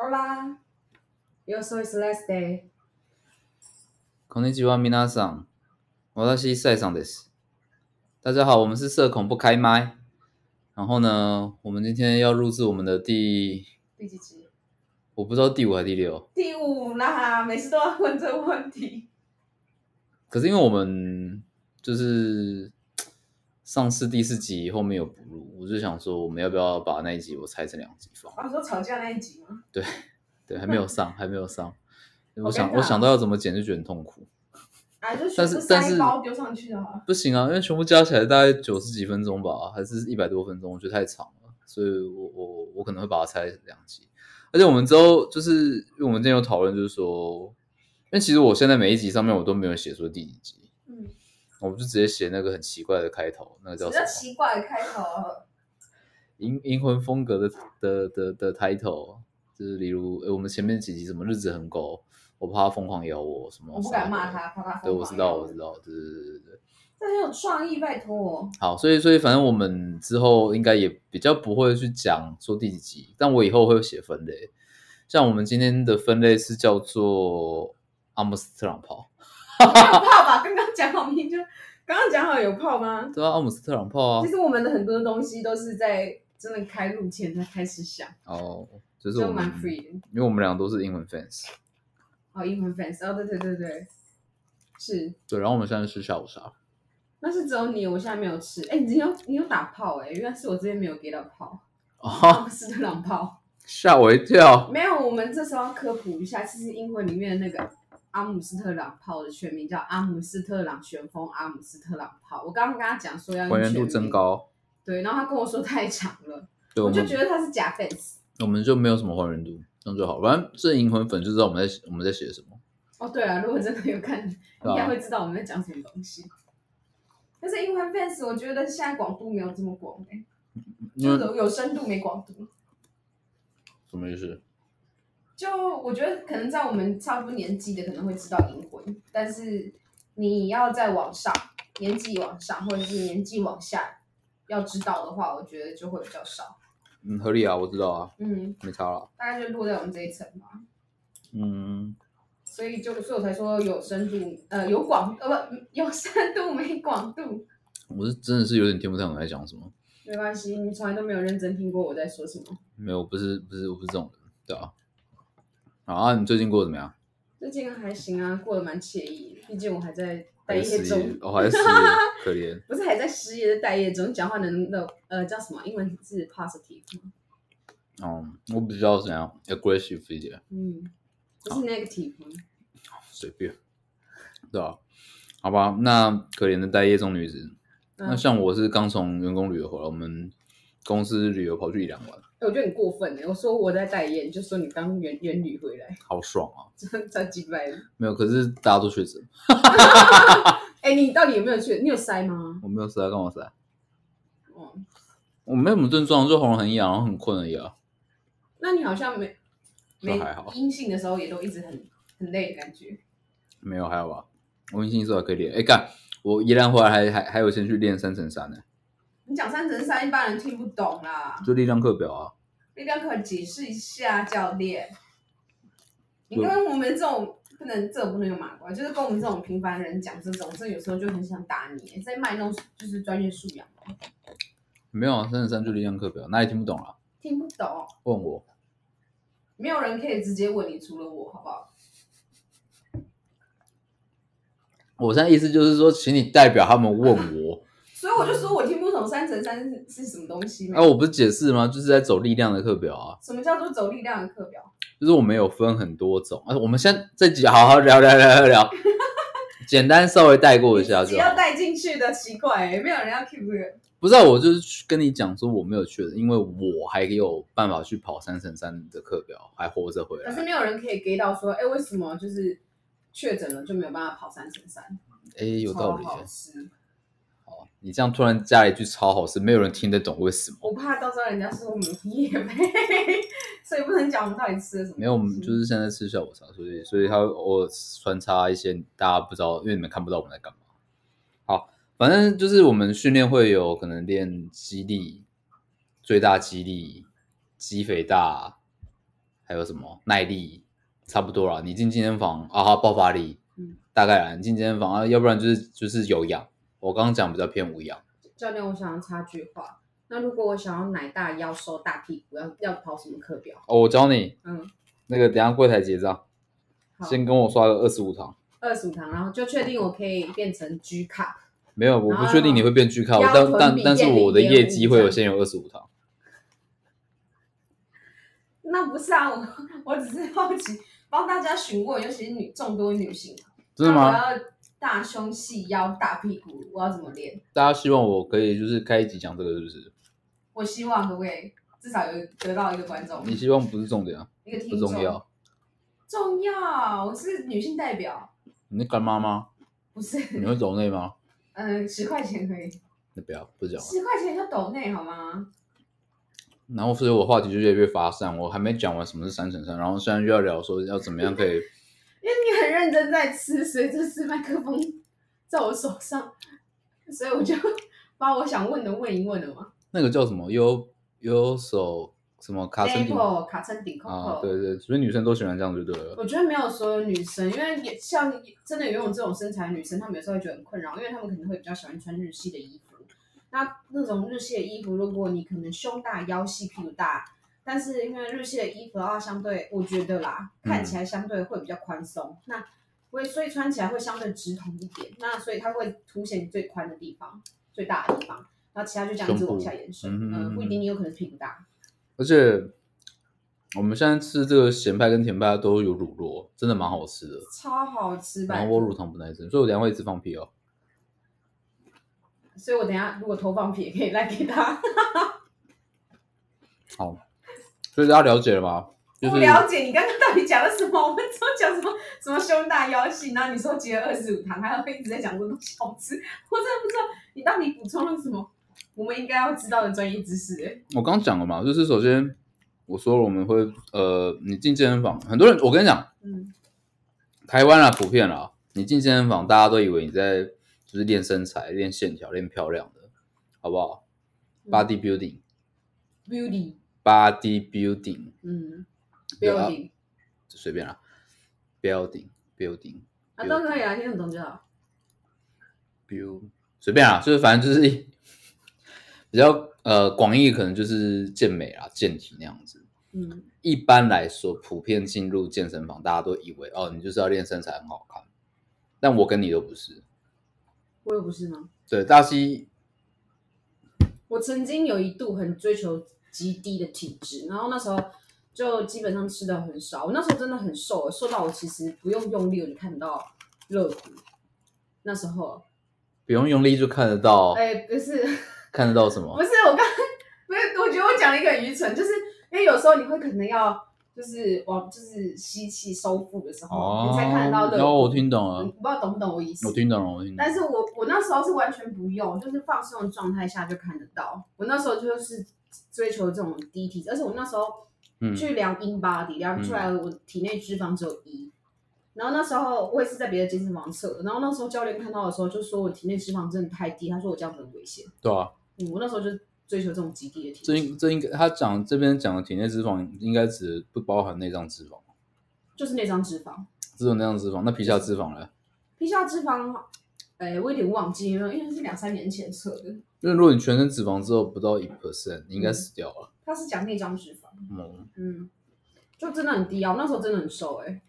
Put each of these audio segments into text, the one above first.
Hola, yo soy Celeste。こんにちは、皆さん。私赛上です。大家好，我们是社恐不开麦。然后呢，我们今天要录制我们的第，第几集？我不知道第五还是第六。第五啦，每次都要问这个问题。可是因为我们就是 上次第四集后面有补录，我就想说，我们要不要把那一集我拆成两集放？啊，说吵架那一集吗？对，对，还没有上，还没有上。我想，我想到要怎么剪就觉得很痛苦。啊，就全但是但是丢上去的，不行啊，因为全部加起来大概九十几分钟吧，还是一百多分钟，我觉得太长了，所以我我我可能会把它拆成两集。而且我们之后就是，因为我们今天有讨论，就是说，因为其实我现在每一集上面我都没有写说第几集，嗯，我就直接写那个很奇怪的开头，那个叫比较什么奇怪的开头。银银魂风格的的的的 title，就是例如，呃我们前面几集什么日子很狗，我怕他疯狂咬我，什么我不敢骂。他，怕他对，我知道，我知道，对对对对对。这很有创意，拜托。好，所以所以反正我们之后应该也比较不会去讲说第几集，但我以后会写分类。像我们今天的分类是叫做阿姆斯特朗炮，有泡吧？刚刚讲好明就，刚刚讲好有炮吗？对啊，奥姆斯特朗炮啊其，实我们的很多东西都是在真的开录前才开始想，哦，就是我们就蛮 free 的。因为我们俩都是英文 fans，哦，英文 fans，哦，对对对对，是，对，然后我们现在吃下午茶，那是只有你，我现在没有吃。哎，你有你有打炮哎、原来是我这边没有给到炮，阿哦，姆斯特朗炮。吓我一跳，没有，我们这时候要科普一下，其实英文里面的那个阿姆斯特朗炮的全名叫阿姆斯特朗旋风阿姆斯特朗炮。我刚刚跟他讲说要用还原度增高，对，然后他跟我说太长了，对，我就觉得他是假 fans。我们就没有什么还原度，这样就好。反正这银魂粉就知道我们在我们在写什么。哦，对啊，如果真的有看，应该会知道我们在讲什么东西。但是银魂 fans，我觉得现在广度没有这么广哎、就是有有深度没广度。什么意思？就我觉得可能在我们差不多年纪的可能会知道银魂，但是你要再往上，年纪往上或者是年纪往下，要知道的话，我觉得就会比较少。嗯，合理啊，我知道啊，嗯，没差了。大概就落在我们这一层吧。嗯，所以就所以我才说有深度，呃，有广呃不有深度没广度，我是真的是有点听不太懂你在讲什么。没关系，你从来都没有认真听过我在说什么。没有，不是不是我不是这种人，对啊。好啊，你最近过得怎么样？最近还行啊，过得蛮惬意的，毕竟我还在待还业中还是失业，可怜。不是还在失业的待业中，讲话能的呃叫什么？英文是 positive 吗？哦，我比较怎样 aggressive 一点，嗯，不是 negative 吗？随便，对啊。好吧，那可怜的待业中女子，那嗯像我是刚从员工旅游回来，我们公司旅游跑去宜良玩，我觉得很过分哎、我说我在代言，就说你刚远远旅回来，好爽啊！真超级白的。没有，可是大家都确诊 哎、你到底有没有去？你有塞吗？我没有塞，干嘛塞？哦，我没什么症状，就喉咙很痒，然后很困而已啊。那你好像没没还好阴性的时候也都一直很很累的感觉。没有，还好吧。我阴性时候还可以练。哎，干，我宜兰回来还还还有先去练三乘三呢，你讲三乘三，一般人听不懂啦。就力量课表啊。力量课解释一下，教练。你跟我们这种不能，这种不能有马关，就是跟我们这种平凡人讲这种，这有时候就很想打你，在卖弄就是专业素养，没有啊，三乘三就力量课表，哪里听不懂啊？听不懂。问我。没有人可以直接问你，除了我，好不好？我现在意思就是说，请你代表他们问我。所以我就说我听不懂三乘三是是什么东西吗。哎、我不是解释吗？就是在走力量的课表啊，什么叫做走力量的课表？就是我们有分很多种。啊，我们先这集好好聊聊聊聊聊，简单稍微带过一下就好要。带进去的，奇怪、欸，没有人要 keep 这个。不是、啊，我就是去跟你讲说我没有确诊，因为我还有办法去跑三乘三的课表，还活着回来可是来。没有人可以给到说，哎、为什么就是确诊了就没有办法跑三乘三？哎、有道理你这样突然加了一句超好吃，没有人听得懂为什么。我怕到时候人家说我们夜配，所以不能讲我们到底吃了什么。没有，我们就是现在吃下午茶，所以所以他会偶尔穿插一些大家不知道，因为你们看不到我们在干嘛。好，反正就是我们训练会有可能练肌力、最大肌力、肌肥大，还还有什么耐力，差不多啦。你进健身房啊，爆发力，嗯，大概啦。你进健身房啊，要不然就是就是有氧。我刚刚讲比较偏无氧。教练，我想要插句话。那如果我想要奶大腰瘦大屁股，要要跑什么课表？哦，我教你，嗯，那个等下柜台结账，先跟我刷个二十五堂。二十五堂，然后就确定我可以变成 G cup。没有，我不确定你会变 G 卡，腰但但但是我的业绩会有0.5先有二十五堂。那不是啊，我我只是好奇，帮大家询问，尤其是女众多女性，真的吗？大胸细腰大屁股，我要怎么练？大家希望我可以就是开一集讲这个，是不是？我希望可不可以至少有得到一个观众，你希望不是重点啊，一个听众。不重要。重要，我是女性代表，你是干妈吗？不是，你会抖内吗？嗯，十块钱可以，那不要，不讲了。十块钱就抖内好吗？然后所以我话题就越来越发散，我还没讲完什么是三乘三，然后现在又要聊说要怎么样可以，因为你很认真在吃，所以这次麦克风在我手上，所以我就 把我想问的问一问了嘛。那个叫什么优优手什么卡森顶 Apple 卡森顶 Coco，、啊，对对，所以女生都喜欢这样就对了。我觉得没有所有女生，因为也像真的有种这种身材的女生，她们有时候会觉得很困扰，因为她们可能会比较喜欢穿日系的衣服。那那种日系的衣服，如果你可能胸大、腰细、屁股大，但是因为日系的衣服的话，相对我觉得啦，看起来相对会比较宽松，那会所以穿起来会相对直筒一点，那所以它会凸显最宽的地方、最大的地方，然后其他就这样子往下延伸。嗯，不一定你有可能是屁股大。而且我们现在吃这个咸派跟甜派都有乳酪，真的蛮好吃的。超好吃吧？然后我乳糖不耐症，所以我等一下会一直放屁哦。所以我等下如果偷放屁也可以来给他。好，所以大家了解了吗？就是不了解你刚刚到底讲了什么？我们都讲什么什么胸大腰细，然后你说结了二十五堂，还有一直在讲这种东西好吃，我真的不知道你到底补充了什么我们应该要知道的专业知识、欸。我刚讲了嘛，就是首先我说了我们会呃，你进健身房，很多人我跟你讲，嗯，台湾啊普遍啊，你进健身房，大家都以为你在就是练身材、练线条、练漂亮的，好不好嗯？Body building，body beauty，building，嗯对啊，building 随便啦，building building 啊都可以啊，听得懂就好。build 随便啊，就是反正就是 比较呃广义，可能就是健美啊、健体那样子。嗯，一般来说，普遍进入健身房，大家都以为哦，你就是要练身材很好看，但我跟你都不是。我也不是吗？对，大西我曾经有一度很追求极低的体质，然后那时候就基本上吃的很少。我那时候真的很瘦，瘦到我其实不用用力我就看得到肋骨。那时候，不用用力就看得到，哎、不是。看得到什么不？是我刚，不是，我觉得我讲了一个很愚蠢，就是因为有时候你会可能要就是往就是吸气收腹的时候，哦，你才看得到肋然后我骨。听懂了，我不知道懂不懂我意思？我听懂了，我听懂了。但是我我那时候是完全不用，就是放松的状态下就看得到。我那时候就是追求这种低体脂，而且我那时候嗯去量 in body，量出来我体内脂肪只有一。然后那时候我也是在别的健身房测的，然后那时候教练看到的时候就说我体内脂肪真的太低，他说我这样子很危险。对啊，嗯，我那时候就追求这种极低的体这质，应这应该他讲这边讲的体内脂肪应该指不包含内脏脂肪，就是内脏脂肪，只有内脏脂肪，那皮下脂肪呢？皮下脂肪，哎，我有点忘记了，因为是两三年前测的。因为如果你全身脂肪只有不到一 percent，你应该死掉了。他是讲内脏脂肪，嗯，嗯，就真的很低啊。我那时候真的很瘦、哎，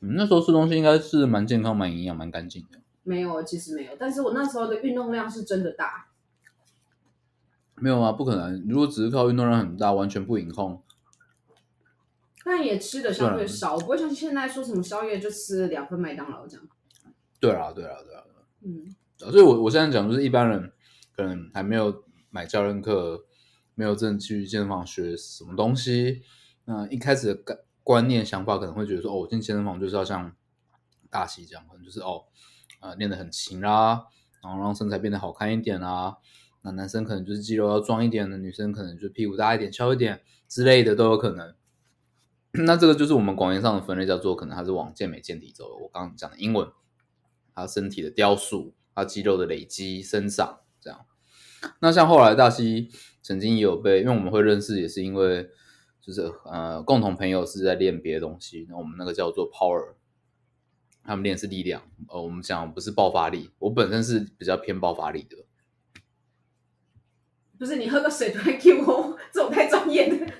嗯那时候吃东西应该是蛮健康、蛮营养、蛮干净的。没有，其实没有，但是我那时候的运动量是真的大。没有啊，不可能。如果只是靠运动量很大，完全不饮控，但也吃的相对对少，我不会像现在说什么宵夜就吃了两份麦当劳这样。对啊，对啊，对啦。嗯，所以我我现在讲就是一般人可能还没有买教练课，没有正去健身房学什么东西，那一开始的观观念想法可能会觉得说，哦，我进健身房就是要像大西这样，可能就是哦，呃，练得很勤啦，然后让身材变得好看一点啦。那男生可能就是肌肉要壮一点的，女生可能就屁股大一点、翘一点之类的都有可能。那这个就是我们广义上的分类，叫做可能它是往健美健体走的。我刚刚讲的英文，他身体的雕塑，他肌肉的累积生长这样。那像后来大西曾经也有被，因为我们会认识，也是因为就是呃共同朋友是在练别的东西，那我们那个叫做 power，他们练是力量，呃，我们讲不是爆发力，我本身是比较偏爆发力的。不是你喝个水突然 Q 我，这种太专业的，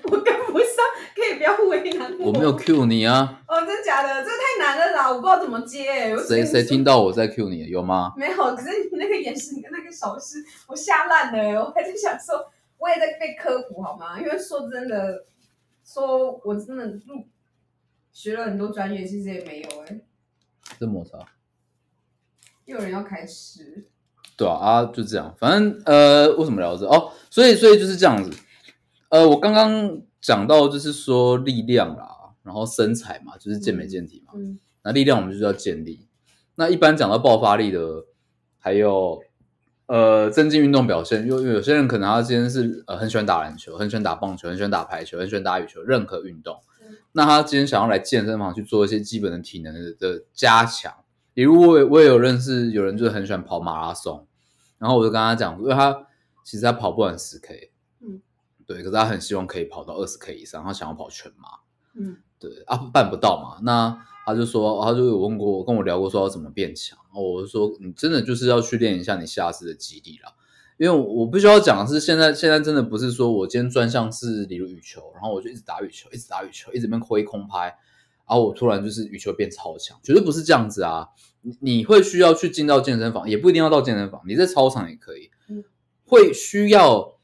可以不要为难我。我没有 Q 你啊，哦，真的假的？这太难了啦，我不知道怎么接。我谁谁听到我在 Q 你有吗？没有，可是你那个眼神跟那个手势，我吓烂了。我还是想说，我也在被科普好吗？因为说真的，说我真的入学了很多专业，其实也没有哎、这摩擦。又有人要开始，对啊，啊，就这样，反正呃，为什么聊这哦？所以所以就是这样子。呃，我刚刚讲到就是说力量啦，然后身材嘛，就是健美健体嘛。嗯那力量我们就是要建立。那一般讲到爆发力的，还有呃增进运动表现，因为有些人可能他今天是呃很喜欢打篮球，很喜欢打棒球，很喜欢打排球，很喜欢打羽球，任何运动嗯。那他今天想要来健身房去做一些基本的体能的的加强。比如我也我也有认识有人就是很喜欢跑马拉松，然后我就跟他讲，因为他其实他跑不完十 K，嗯，对，可是他很希望可以跑到二十 K 以上，他想要跑全马，嗯对啊，办不到嘛。那他就说，他就有问过，跟我聊过说要怎么变强。我就说，你真的就是要去练一下你下肢的肌力啦。因为我必须要讲的是，现在现在真的不是说我今天专项是比如羽球，然后我就一直打羽球，一直打羽球，一直边挥空拍，然后我突然就是羽球变超强，绝对不是这样子啊！你你会需要去进到健身房，也不一定要到健身房，你在操场也可以，嗯会需要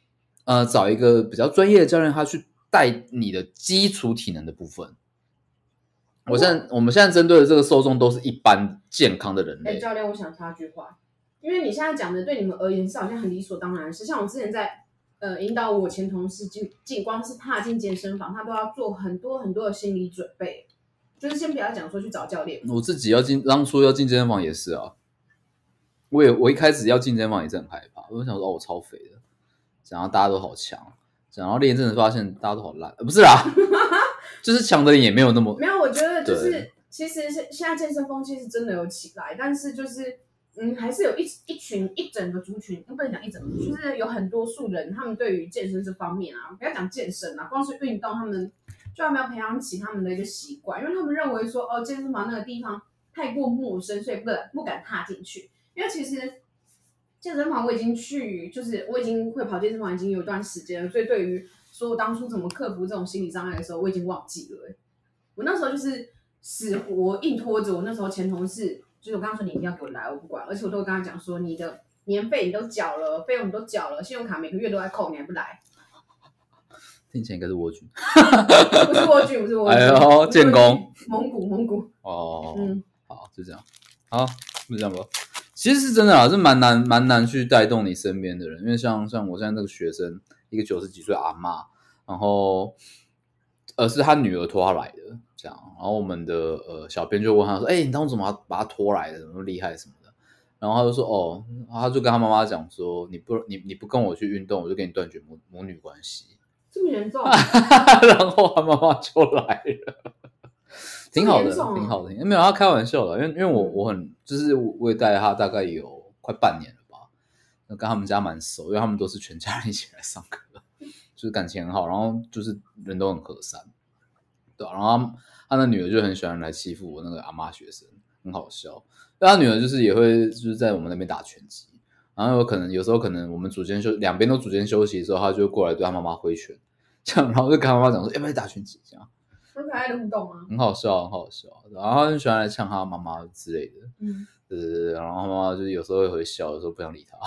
呃找一个比较专业的教练，他去带你的基础体能的部分。我现在我们现在针对的这个受众都是一般健康的人哎、类，教练，我想插句话，因为你现在讲的对你们而言是好像很理所当然的事。像我之前在呃引导我前同事进进，光是踏进健身房，他都要做很多很多的心理准备。就是先不要讲说去找教练，我自己要进，当初要进健身房也是啊。我也我一开始要进健身房也是很害怕，我就想说哦，我超肥的，然后大家都好强，然后练一阵子发现大家都好烂，呃、不是啦，就是强的人也没有那么没有，我觉得就是其实现现在健身风气是真的有起来，但是就是嗯，还是有一一群一整个族群，不能讲一整个，就是有很多数人，他们对于健身这方面啊，不要讲健身啊，光是运动，他们就还没有培养起他们的一个习惯，因为他们认为说哦，健身房那个地方太过陌生，所以不敢不敢踏进去。因为其实健身房我已经去，就是我已经会跑健身房已经有一段时间了，所以对于说我当初怎么克服这种心理障碍的时候，我已经忘记了、欸。我那时候就是死活硬拖着我那时候前同事，就是我刚刚说你一定要给我来，我不管，而且我都会跟他讲说你的年费你都缴了，费用你都缴了，信用卡每个月都在扣，你还不来？听起来应该是蜗居 不是蜗居，不是蜗居，哎呦建功，蒙古蒙古，哦。嗯，好，就这样，好，就这样吧。其实是真的啊，是蛮难蛮难去带动你身边的人，因为像像我现在那个学生，一个九十几岁阿嬷，然后呃是他女儿拖他来的，这样，然后我们的呃小编就问他说，哎、你当初怎么把他拖来的，怎么厉害什么的，然后他就说，哦，他就跟他妈妈讲说，你不你你不跟我去运动，我就跟你断绝母母女关系，这么严重？然后他妈妈就来了，挺好的，挺好的。没有，他开玩笑的，因为因为我我很就是我也带他大概有快半年了吧，那跟他们家蛮熟，因为他们都是全家人一起来上课，就是感情很好，然后就是人都很和善，对、啊、然后他他的女儿就很喜欢来欺负我那个阿妈学生，很好笑。但他女儿就是也会就是在我们那边打拳击，然后有可能有时候可能我们组间休两边都组间休息的时候，他就过来对他妈妈挥拳。这样，然后就跟他妈妈讲说，要不要打拳击？这样很可爱的互动啊，很好笑，很好笑。然后他很喜欢来呛他妈妈之类的，嗯。对对对。然后他妈妈就是有时候会回笑，有时候不想理他。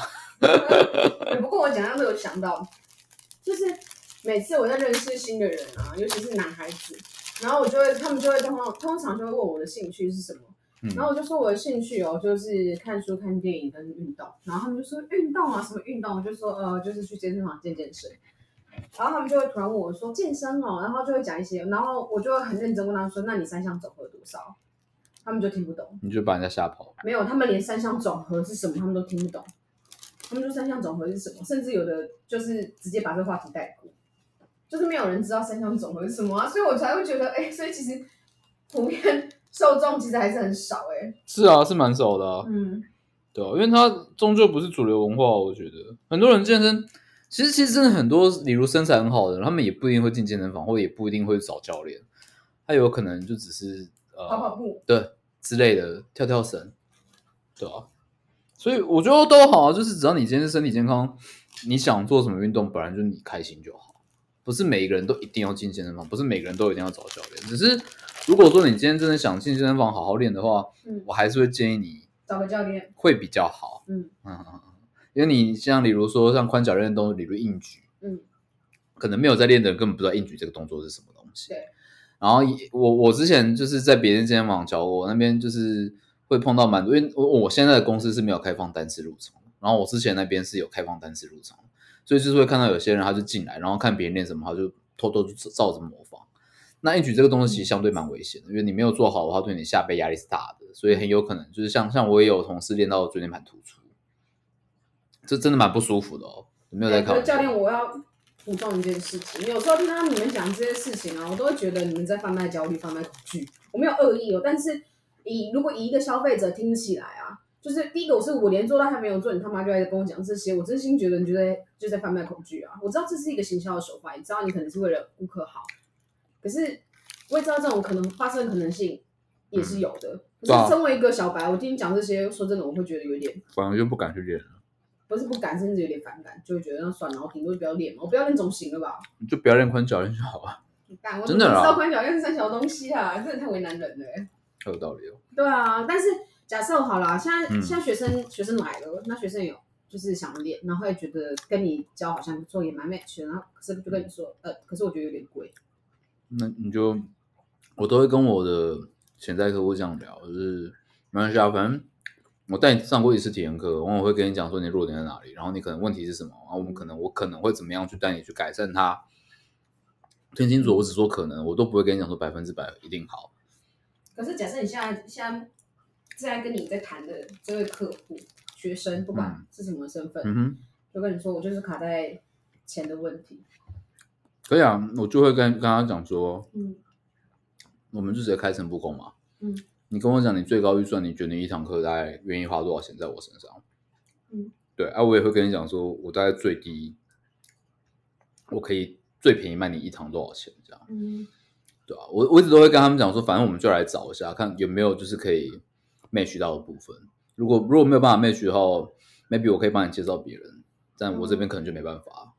对不过我讲到这个，我想到，就是每次我在认识新的人啊，尤其是男孩子，然后我就会，他们就会通通常就会问我的兴趣是什么，嗯然后我就说我的兴趣哦，就是看书、看电影跟运动，然后他们就说运动啊，什么运动？我就说呃，就是去健身房健健身。然后他们就会突然问我说健身哦，然后就会讲一些，然后我就会很认真问他们说，那你三项总和多少？他们就听不懂。你就把人家吓跑。没有，他们连三项总和是什么他们都听不懂。他们说三项总和是什么，甚至有的就是直接把这个话题带过，就是没有人知道三项总和是什么啊，所以我才会觉得，哎、所以其实普遍受众其实还是很少、哎，是啊，是蛮少的、啊，嗯，对啊，因为它终究不是主流文化，我觉得很多人健身，其实其实真的很多，例如身材很好的人，他们也不一定会进健身房，或者也不一定会找教练，他有可能就只是呃跑跑步，对之类的跳跳绳，对啊。所以我觉得都好啊，就是只要你今天是身体健康，你想做什么运动，本来就是你开心就好，不是每一个人都一定要进健身房，不是每个人都一定要找教练，只是如果说你今天真的想进健身房好好练的话，嗯，我还是会建议你找个教练，会比较好，嗯。嗯嗯嗯，因为你像比如说像宽脚练动作，比如硬举，嗯，可能没有在练的人根本不知道硬举这个动作是什么东西。对。然后我我之前就是在别人健身房教我，那边就是会碰到蛮多，因为我我现在的公司是没有开放单次入场的，然后我之前那边是有开放单次入场，所以就是会看到有些人他就进来，然后看别人练什么，他就偷偷照着模仿。那硬举这个东西其实相对蛮危险的，因为你没有做好的话，对你下背压力是大的，所以很有可能就是像像我也有同事练到椎间盘突出，这真的蛮不舒服的哦。没有在开玩笑。哎可是教练，我要补充一件事情，有时候听到你们讲这些事情啊，我都会觉得你们在贩卖焦虑、贩卖恐惧。我没有恶意哦，但是以如果以一个消费者听起来啊，就是第一个，我是我连做到还没有做，你他妈就在跟我讲这些，我真心觉得你就在就在贩卖恐惧啊！我知道这是一个行销的手法，也知道你可能是为了顾客好，可是我也知道这种可能发生的可能性也是有的。可是身为一个小白，我听你讲这些，说真的，我会觉得有点反而就不敢去练了，不是不敢，甚至有点反感，就会觉得那算了，我顶多就不要练嘛，我不要练总行了吧？你就不要练宽脚练就好了，干，我真的啦怎么知道宽脚练是三小东西啊，真的太为难人了欸。很有道理哦。对啊，但是假设好啦，现在、嗯现在学生学生来了，那学生有就是想练，然后也觉得跟你教好像不错，也蛮 match，然后可是就跟你说，呃，可是我觉得有点贵。那你就我都会跟我的潜在客户这样聊，就是没关系啊，反正我带你上过一次体验课，然后我会跟你讲说你的弱点在哪里，然后你可能问题是什么，然后我们可能我可能会怎么样去带你去改善它。听清楚，我只说可能，我都不会跟你讲说百分之百一定好。可是假设你现在现在现在跟你在谈的这位客户学生，不管嗯是什么身份，嗯哼，就跟你说，我就是卡在钱的问题。可以啊，我就会跟跟他讲说，嗯我们就直接开诚布公嘛。嗯，你跟我讲你最高预算，你觉得你一堂课大概愿意花多少钱在我身上？嗯，对啊，我也会跟你讲说，我大概最低，我可以最便宜卖你一堂多少钱这样，嗯对啊，我我一直都会跟他们讲说，反正我们就来找一下，看有没有就是可以 match 到的部分。如果如果没有办法 match 的话，maybe 我可以帮你介绍别人，但我这边可能就没办法。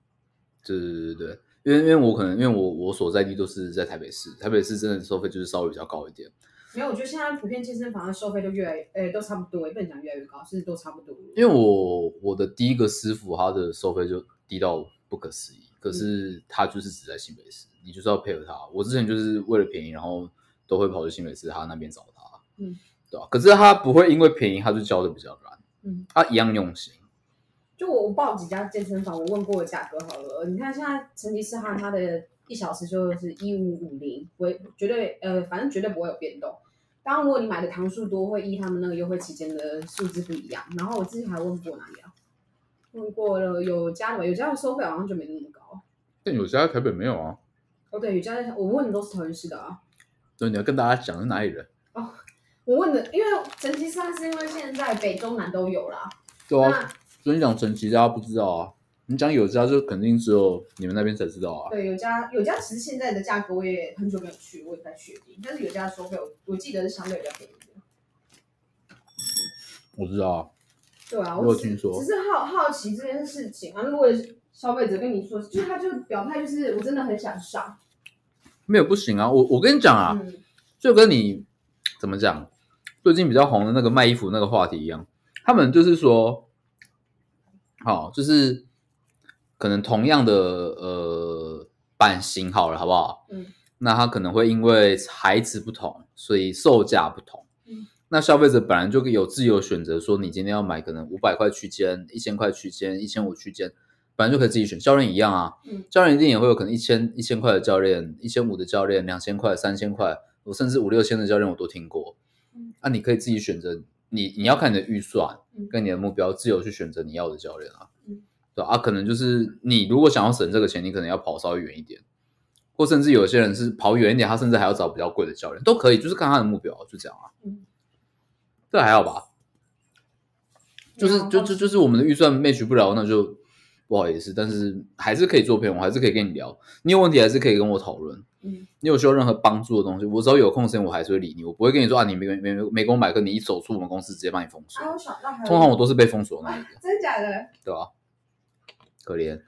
对对对对，因为因为我可能因为我我所在地都是在台北市，台北市真的收费就是稍微比较高一点。没有，我觉得现在普遍健身房的收费都越来越，呃，都差不多，也不能讲越来越高，是都差不多。因为我我的第一个师傅他的收费就低到不可思议，可是他就是只在新北市，你就是要配合他。我之前就是为了便宜，然后都会跑去新北市他那边找他，嗯，对吧、可是他不会因为便宜他就教的比较烂，嗯，他一样用心。就我我报几家健身房，我问过的价格好了。你看现在成吉思汗他的一小时就是一五五零，不会绝对呃，反正绝对不会有变动。当然，如果你买的堂数多，会依他们那个优惠期间的数字不一样。然后我之前还问过哪里啊？问过了有家的吧，有家的收费好像就没那么高。但有家台北没有啊，哦，对，有家在我问的都是桃园市的啊。所以你要跟大家讲是哪里人哦，我问的，因为成吉思汗是因为现在北中南都有啦。对啊，所以你讲神奇大家不知道啊，你讲有家就肯定只有你们那边才知道啊。对，有家有家其实现在的价格我也很久没有去，我也不太确定。但是有家的收费我我记得是相对比较便宜的。我知道啊，对啊，我有听说只是好好奇这件事情啊。如果消费者跟你说，就他就表态，就是我真的很想上，没有不行啊。我我跟你讲啊，嗯就跟你怎么讲，最近比较红的那个卖衣服那个话题一样，他们就是说，好，就是可能同样的呃版型好了，好不好？嗯，那它可能会因为材质不同，所以售价不同。嗯，那消费者本来就有自由选择，说你今天要买可能五百块区间、一千块区间、一千五区间，本来就可以自己选。教练一样啊，嗯教练一定也会有可能一千一千块的教练、一千五的教练、两千块、三千块，我甚至五六千的教练我都听过。嗯，啊，你可以自己选择，你你要看你的预算嗯跟你的目标，自由去选择你要的教练啊。啊，可能就是你如果想要省这个钱，你可能要跑稍微远一点，或甚至有些人是跑远一点，他甚至还要找比较贵的教练，都可以，就是看他的目标，就这样啊。嗯，这还好吧？就是就就就是我们的预算 match 不了，那就不好意思，但是还是可以做朋友，我还是可以跟你聊。你有问题还是可以跟我讨论。嗯，你有需要任何帮助的东西，我只要有空时间，我还是会理你。我不会跟你说啊，你没没没没给我买课，你一走出我们公司直接把你封锁。啊，我想到，通常我都是被封锁那一个，真的假的？对吧、可怜，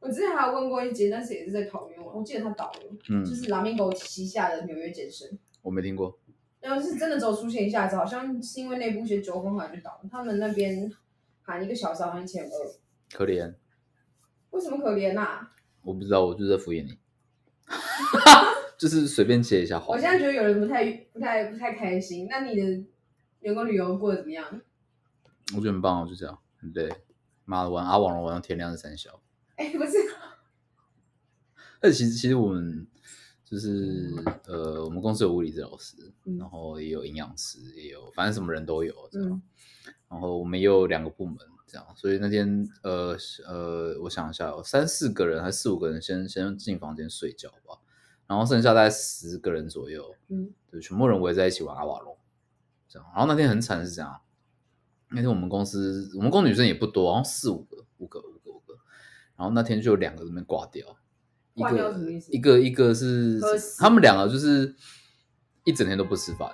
我之前还有问过一间，但是也是在桃园玩，我记得他倒了，嗯就，是拉米狗旗下的纽约健身。我没听过。然后是真的只有出现一下子，好像是因为内部一些纠纷，后来就倒了。他们那边喊一个小时好像一千二，可怜，为什么可怜呐、啊？我不知道，我就是在敷衍你，就是随便接一下话我。现在觉得有人不太、不太、不太开心。那你的员工旅游过得怎么样？我觉得很棒哦，就这样，很累。妈的，玩阿网龙玩到天亮是三小。哎、不是，但其实其实我们就是呃，我们公司有物理治疗师，嗯然后也有营养师，也有反正什么人都有这样。嗯然后我们也有两个部门这样，所以那天呃呃，我想一下，有三四个人还是四五个人先先进房间睡觉吧，然后剩下大概十个人左右，嗯，对，全部人围在一起玩阿瓦隆，这样。然后那天很惨是这样，那天我们公司我们公司女生也不多，然后四五个，五个五个五个，然后那天就有两个在那边挂掉，一挂掉个什么意思一个一个是喝死他们两个就是一整天都不吃饭，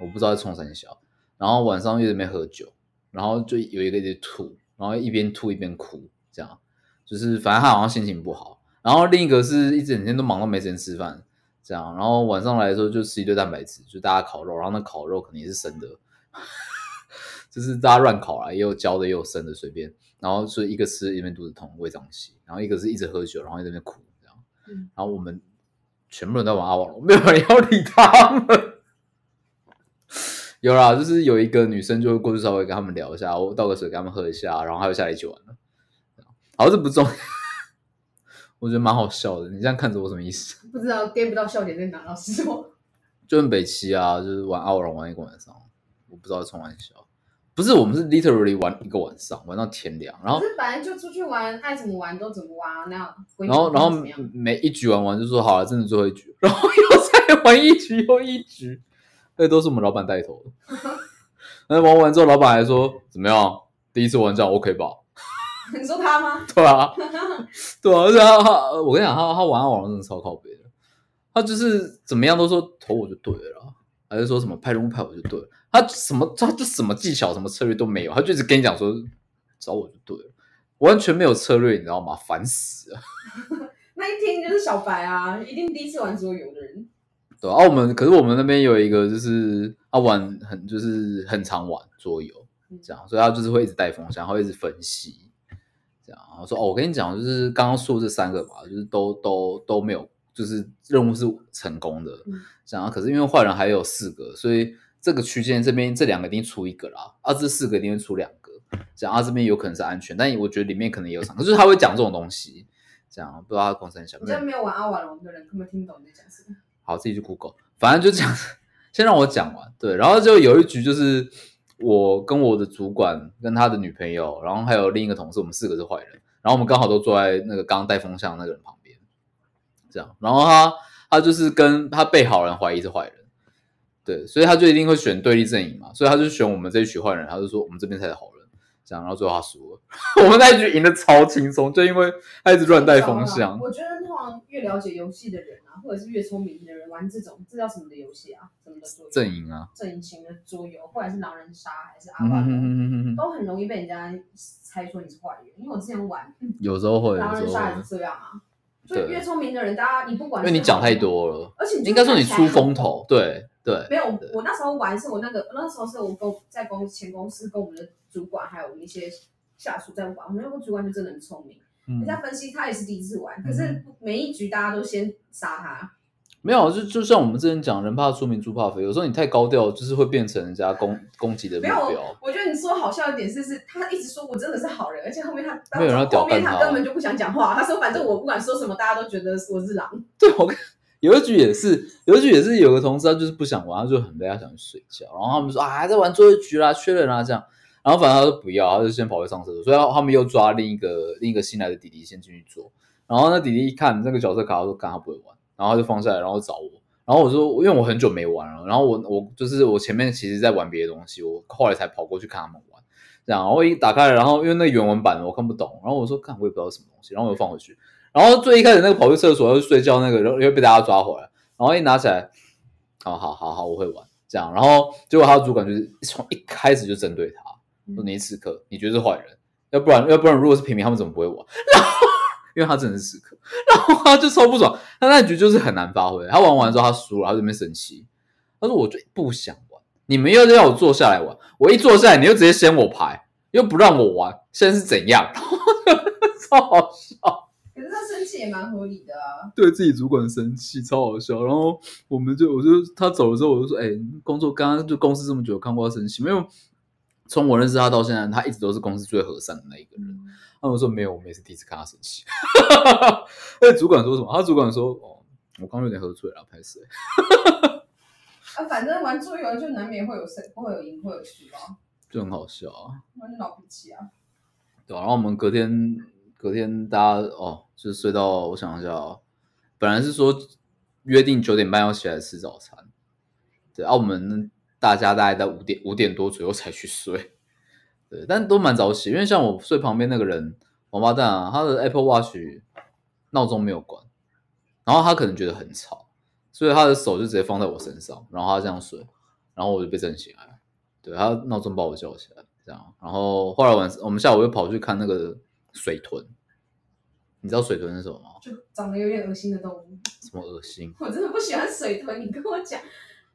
我不知道在冲三小，然后晚上又在那边喝酒，然后就有一个一直吐，然后一边吐一边哭，这样。就是反正他好像心情不好。然后另一个是一整天都忙到没时间吃饭，这样，然后晚上来的时候就吃一堆蛋白质，就大家烤肉，然后那烤肉肯定也是生的，就是大家乱考啦，也有教的也有生的，随便。然后所以一个吃一边肚子痛，胃胀气，然后一个是一直喝酒，然后一直在那边哭，这样。嗯然后我们全部人在玩阿瓦隆，没有人要理他们。有啦，就是有一个女生就会过去稍微跟他们聊一下，我倒个水给他们喝一下，然后他就下来一起玩了。好，这不重要，我觉得蛮好笑的。你这样看着我什么意思？不知道 get 不到笑点在哪，老师说。就很北七啊，就是玩阿瓦隆玩一个晚上，我不知道在冲玩笑。不是，我们是 literally 玩一个晚上，玩到天亮，然后可是本来就出去玩，爱怎么玩都怎么玩，啊那样然后然后？每一局玩完就说好了，真的最后一局，然后又再玩一局又一局，这都是我们老板带头的。那玩完之后，老板还说怎么样？第一次玩这样 OK 吧？你说他吗？对啊，对啊，而且他他，我跟你讲，他他玩网络真的超靠背的，他就是怎么样都说投我就对了啦，还是说什么派任务派我就对了，他什么他就什么技巧什么策略都没有，他就一直跟你讲说找我就对了，完全没有策略，你知道吗？烦死了。那一听就是小白啊，一定第一次玩桌游的人。对啊，我们可是我们那边有一个就是他玩很就是很常玩桌游嗯这样，所以他就是会一直带风向，他会一直分析这样，然后说哦，我跟你讲，就是刚刚说这三个吧，就是都都都没有，就是任务是成功的嗯这样，可是因为坏人还有四个，所以这个区间这边这两个一定出一个啦，啊，这四个一定会出两个，这样啊这边有可能是安全，但我觉得里面可能也有伤，可是他会讲这种东西，这样不知道他公司很小。你这没有玩阿瓦隆的人根本听不懂你在讲什么。好，自己去 Google，反正就这样，先让我讲完。对，然后就有一局就是我跟我的主管跟他的女朋友，然后还有另一个同事，我们四个是坏人，然后我们刚好都坐在那个刚刚带风向那个人旁边，这样，然后他他就是跟他被好人怀疑是坏人，对，所以他就一定会选对立阵营嘛，所以他就选我们这一群坏人，他就说我们这边才是好人，这样，然后最后他输了，我们那一局赢得超轻松，就因为他一直乱带风向。我觉得通常越了解游戏的人啊，或者是越聪明的人玩这种，这叫什么的游戏啊？什么的桌游？阵营啊，阵营型的桌游，或者是狼人杀，还是阿瓦隆，都很容易被人家猜说你是坏人。因为我之前玩有时候会，有狼人杀也是这样啊，就对越聪明的人，大家你不管因为你讲太，多了，而且你应该说你出风头，对对，没有，我那时候玩是我那个那时候是我公在公前公司跟我们的主管还有一些下属在玩，我们那个主管就真的很聪明，嗯人，家分析他也是第一次玩，可是每一局大家都先杀他，没有，就就像我们之前讲，人怕出名，猪怕肥，有时候你太高调，就是会变成人家攻攻击的目没有标。我觉得你说好笑一点是，是他一直说我真的是好人，而且后面他没有人要屌后面他他根本就不想讲话。他说反正我不管说什么，大家都觉得我是狼。对我跟有一局也是，有一局也是有个同事他就是不想玩，他就很累，他想睡觉，然后他们说啊还在玩最后一局啦，缺人啊这样，然后反正他说不要，他就先跑去上厕所，所以他们又抓另一个另一个新来的弟弟先进去做，然后那弟弟一看那个角色卡，他说干他不会玩，然后他就放下来，然后找我。然后我说，因为我很久没玩了，然后我我就是我前面其实在玩别的东西，我后来才跑过去看他们玩，这样，然后一打开，然后因为那原文版我看不懂，然后我说看我也不知道什么东西，然后我又放回去，然后最一开始那个跑去厕所要去睡觉那个，然后又被大家抓回来，然后一拿起来，好好好好我会玩这样，然后结果他的主管就是从一开始就针对他，说你是刺客，你绝对是坏人，要不然要不然如果是平民他们怎么不会玩？然 后因为他真的是刺客，然后他就超不爽，他那局就是很难发挥，他玩完之后他输了，他就那边生气，他说我就不想玩，你们又要我坐下来玩，我一坐下来你又直接掀我牌，又不让我玩，现在是怎样？超好笑。可是他生气也蛮合理的啊。对自己主管生气，超好笑。然后我们就，我就他走了之后，我就说：“哎、工作刚刚就公司这么久，看过他生气没有？从我认识他到现在，他一直都是公司最和善的那一个人。”他们说：“没有，我们也是第一次看他生气。”那主管说什么？他主管说：“哦，我刚有点喝醉了，拍谁？啊，反正玩桌游就难免会有胜，会有赢，会有输啊，就很好笑啊。”那就老脾气啊。对啊、然后我们隔天隔天大家哦，就是睡到我想一下哦，本来是说约定九点半要起来吃早餐，对，啊，我们大家大概在五点五点多左右才去睡，对，但都蛮早起，因为像我睡旁边那个人王八蛋啊，他的 Apple Watch 闹钟没有关，然后他可能觉得很吵，所以他的手就直接放在我身上，然后他这样睡，然后我就被震醒来了。对他闹钟把我叫起来，这样，然后后来晚我们下午又跑去看那个水豚，你知道水豚是什么吗？就长得有点恶心的动物，什么恶心？我真的不喜欢水豚。你跟我讲，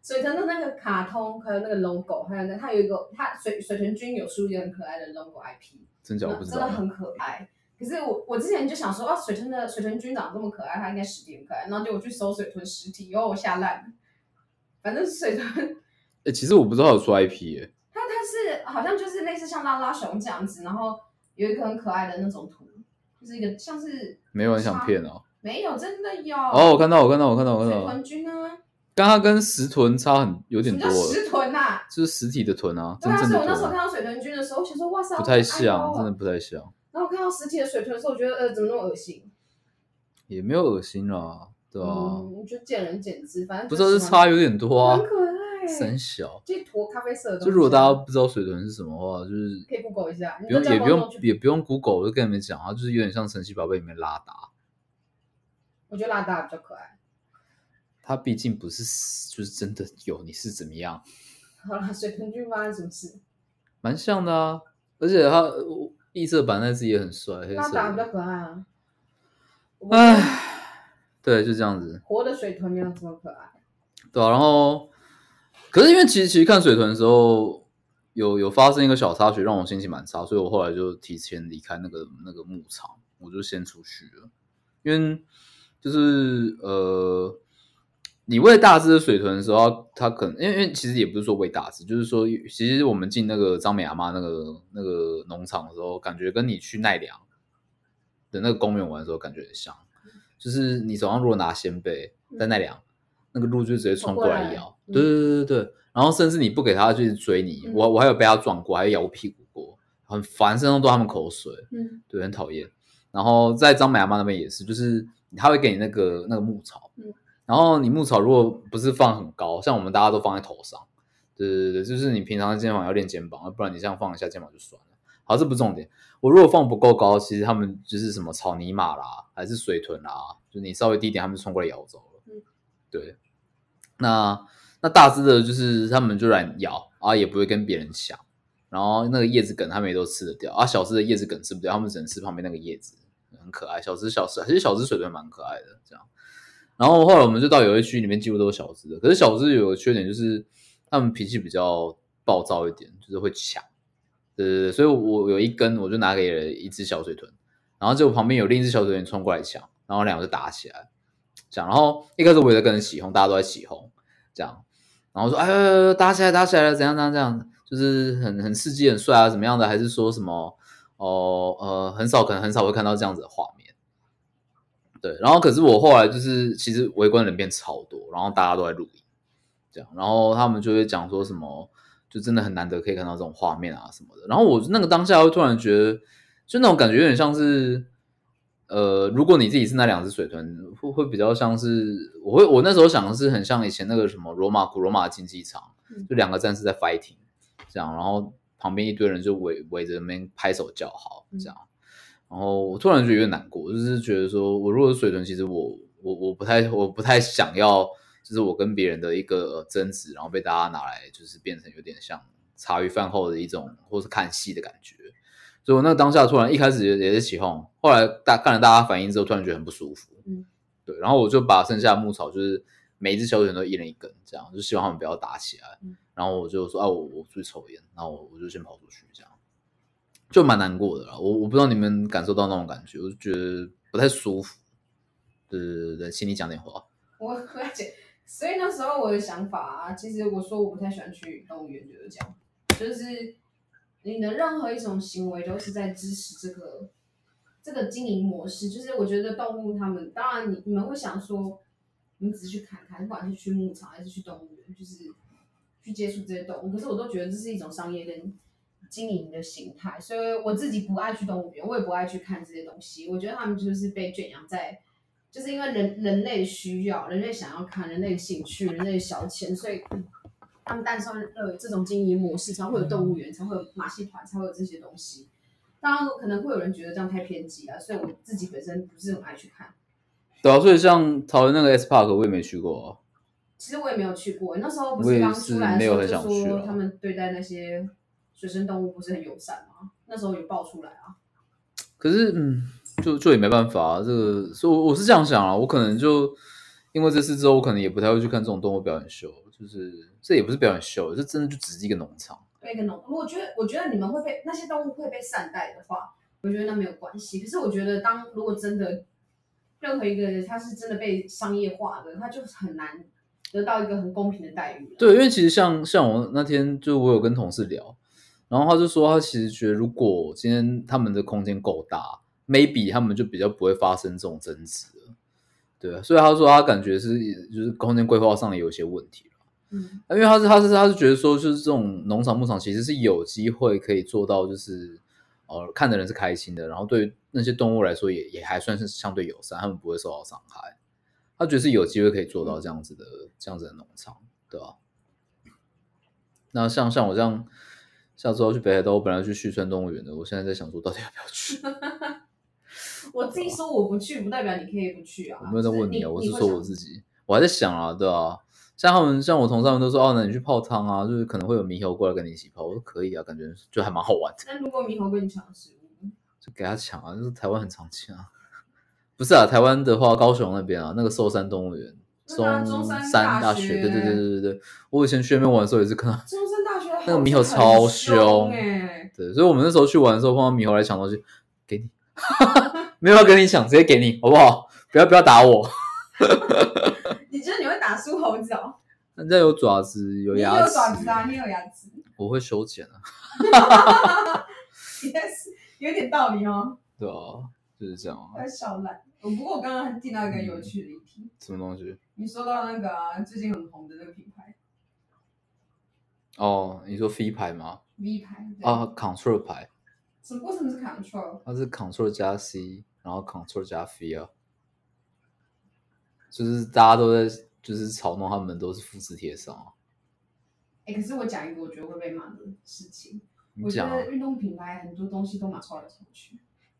水豚的那个卡通，还有那个 logo，还有那它有一个，它水水豚君有出一个很可爱的 logo IP，真假我不知道。真的很可爱。可是我我之前就想说，啊，水豚的水豚君长这么可爱，它应该实体很可爱。然后结果我去搜水豚实体，然后我吓烂了。反正水豚哎、其实我不知道有出 IP 耶、它它是好像就是类似像拉拉熊这样子，然后有一个很可爱的那种图，就是一个像是没有人想骗哦。没有真的有。哦，我看到，我看到，我看到，我看到。水豚刚刚跟石豚差很有点多了，石豚呐、就是实体的豚啊，对啊，真正的所以我那时候看豚，到水豚君的时候，我想说哇塞，不太像，哦。真的不太像，然后我看到实体的水豚的时候，我觉得呃怎么那么恶心？也没有恶心啦，对啊，嗯，我觉得见仁见智，反正不知道就是差有点多啊。很，可爱，很小。这坨咖啡色的东西。就如果大家不知道水豚是什么的话，就是可以 Google 一下，不用也不用也不用 Google，我就跟你们讲，啊就是有点像神奇宝贝里面拉达，我觉得拉达比较可爱。它毕竟不是就是真的有你是怎么样，好了，水豚君发生什么事？蛮像的啊，而且它呃异色版那只也很帅，黑色拉达比较，可爱啊。唉，对，就这样子。活的水豚没有这么可爱。对啊，然后可是因为其实其实看水豚的时候，有有发生一个小插曲，让我心情蛮差，所以我后来就提前离开那个那个牧场，我就先出去了，因为就是呃，你喂大只的水豚的时候，它可能因为因为其实也不是说喂大只，就是说其实我们进那个张美阿妈那个那个农场的时候，感觉跟你去奈良的那个公园玩的时候感觉很像，就是你手上如果拿鲜贝在奈良。那个鹿就直接冲过来咬，来对对对对对，然后甚至你不给它，它就追你。嗯我我还有被它撞过，还有咬我屁股过，很烦，身上都他们口水，嗯对，很讨厌。然后在张美阿妈那边也是，就是他会给你那个那个牧草，嗯然后你牧草如果不是放很高，像我们大家都放在头上，对对对，就是你平常肩膀要练肩膀，不然你这样放一下肩膀就酸了。好，这不重点。我如果放不够高，其实他们就是什么草泥马啦，还是水豚啦，就你稍微低一点，他们就冲过来咬走了。对。那那大只的，就是他们就来咬啊，也不会跟别人抢。然后那个叶子梗他们也都吃得掉啊，小只的叶子梗吃不掉，他们只能吃旁边那个叶子，很可爱。小只小只，其实小只水豚蛮可爱的，这样。然后后来我们就到游乐区里面，几乎都是小只的。可是小只有个缺点就是，他们脾气比较暴躁一点，就是会抢。对对对，所以我有一根，我就拿给了一只小水豚，然后结果旁边有另一只小水豚冲过来抢，然后两个就打起来，这样。然后一开始我也在跟人起哄，大家都在起哄，这样。然后说，哎呦，打起来，打起来了，怎样怎样怎样，就是很很刺激、很帅啊，怎么样的？还是说什么？哦，呃，很少，可能很少会看到这样子的画面。对，然后可是我后来就是，其实围观人变超多，然后大家都在录影，这样，然后他们就会讲说什么，就真的很难得可以看到这种画面啊什么的。然后我那个当下会突然觉得，就那种感觉有点像是，呃，如果你自己是那两只水豚，会会比较像是，我会我那时候想的是很像以前那个什么罗马古罗马竞技场，嗯就两个战士在 fighting 这样，然后旁边一堆人就围围着那边拍手叫好这样。然后我突然觉得有点难过，就是觉得说我如果是水豚，其实我我我不太我不太想要，就是我跟别人的一个争执，然后被大家拿来就是变成有点像茶余饭后的一种，或是看戏的感觉。所以我那当下突然一开始也也是起哄，后来大看了大家反应之后，突然觉得很不舒服。嗯，对，然后我就把剩下的牧草就是每一只小水豚都一人一根，这样就希望他们不要打起来。嗯然后我就说啊，我我出去抽烟，然后我我就先跑出去，这样就蛮难过的啦。我我不知道你们感受到那种感觉，我就觉得不太舒服。对对对对，请你讲点话。我我了解，所以那时候我的想法啊，其实我说我不太喜欢去动物园，就是这样，就是你的任何一种行为都是在支持这个这个经营模式。就是我觉得动物它们，当然你你们会想说，你们只是去看看，不管是去牧场还是去动物园，就是去接触这些动物，可是我都觉得这是一种商业跟经营的形态，所以我自己不爱去动物园，我也不爱去看这些东西。我觉得他们就是被圈养在。就是因为人人类需要，人类想要看，人类兴趣，人类的消遣，所以他们诞生了这种经营模式，才会有动物园，才会有马戏团，才会有这些东西。当然，可能会有人觉得这样太偏激了，所以我自己本身不是很爱去看。对啊，所以像桃园那个 S Park 我也没去过、啊。其实我也没有去过，那时候不是没有出来的时候就说他们对待那些水生动物不是很友善吗？那时候有爆出来啊。可是，嗯，就就也没办法、啊，这个，所以我我是这样想啊，我可能就因为这次之后，我可能也不太会去看这种动物表演秀，就是这也不是表演秀，这真的就只是一个农场。对一个农，我觉得，我觉得你们会被那些动物会被善待的话，我觉得那没有关系。可是我觉得，当如果真的任何一个人他是真的被商业化的，他就很难得到一个很公平的待遇。对，因为其实像像我那天就我有跟同事聊，然后他就说他其实觉得如果今天他们的空间够大，maybe 他们就比较不会发生这种争执。对，所以他说他感觉是就是空间规划上有一些问题。嗯，因为他是他是他是觉得说，就是这种农场牧场其实是有机会可以做到，就是呃看的人是开心的，然后对那些动物来说也也还算是相对友善，他们不会受到伤害。他觉得是有机会可以做到这样子的这样子的农场，对吧、那像像我这样，下周要去北海道，我本来去旭川动物园的，我现在在想说，到底要不要去？我自己说我不去，不代表你可以不去啊。我没有在问你啊，我是说我自己。己，我还在想啊，对啊，像他们，像我同事们都说，哦，那你去泡汤啊，就是可能会有猕猴过来跟你一起泡，我说可以啊，感觉就还蛮好玩的，那如果猕猴跟你抢食物，就给他抢啊，就是台湾很常见啊，不是啊，台湾的话，高雄那边啊，那个寿山动物园，中中山山大大学对对对对对对，我以前去那边玩的时候也是看到，中山大学那个猕猴超凶凶哎、对，所以我们那时候去玩的时候碰到猕猴来抢东西，给你，没有要跟你抢，直接给你，好不好？不要不要打我，你觉得你会打输猴子哦？人家有爪子，有你牙齿，有爪子啊，你有牙齿，我会修剪啊，也是有点道理哦。对啊，就是这样啊，要笑烂。我不过我刚刚还听到一个有趣的议题，什么东西？你说到那个、啊、最近很红的那个品牌哦，你说 V 牌吗？V 牌对啊，Control 牌，什么为什么是 Control？它是 Control 加 C，然后 Control 加 V 啊，就是大家都在就是嘲弄他们都是复制贴上啊。哎、可是我讲一个我觉得会被骂的事情，我觉你讲啊得，运动品牌很多东西都蛮抄来抄去，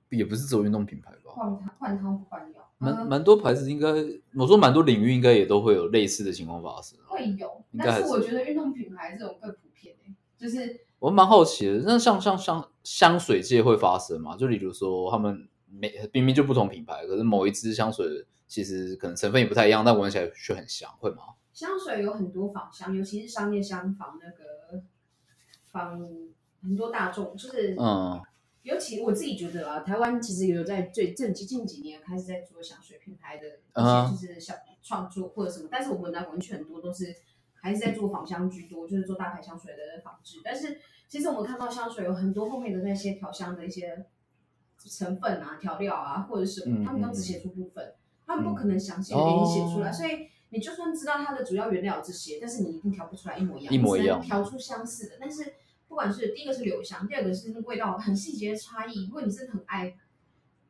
也不是只有运动品牌吧？换汤换汤不换药，嗯蛮蛮多牌子应该，我说蛮多领域应该也都会有类似的情况发生。会有，但是我觉得运动品牌这种更普遍、欸、就是我蛮好奇的，那像像像香水界会发生吗？就例如说，他们每明明就不同品牌，可是某一支香水其实可能成分也不太一样，但闻起来却很香，会吗？香水有很多仿香，尤其是商业香仿那个仿很多大众，就是嗯尤其我自己觉得啊，台湾其实也有在最近近几年开始在做香水品牌的啊一些就是小创作或者什么，但是我们的文具很多都是还是在做仿香居多，就是做大牌香水的仿制。但是其实我们看到香水有很多后面的那些调香的一些成分啊、调料啊，或者是什么，嗯他们都只写出部分，他们不嗯可能详细的给你写出来，哦所以。你就算知道它的主要原料这些，但是你一定调不出来一模一样，一模一样你只能调出相似的。但是不管是第一个是留香，第二个是那味道很细节的差异。如果你真的很爱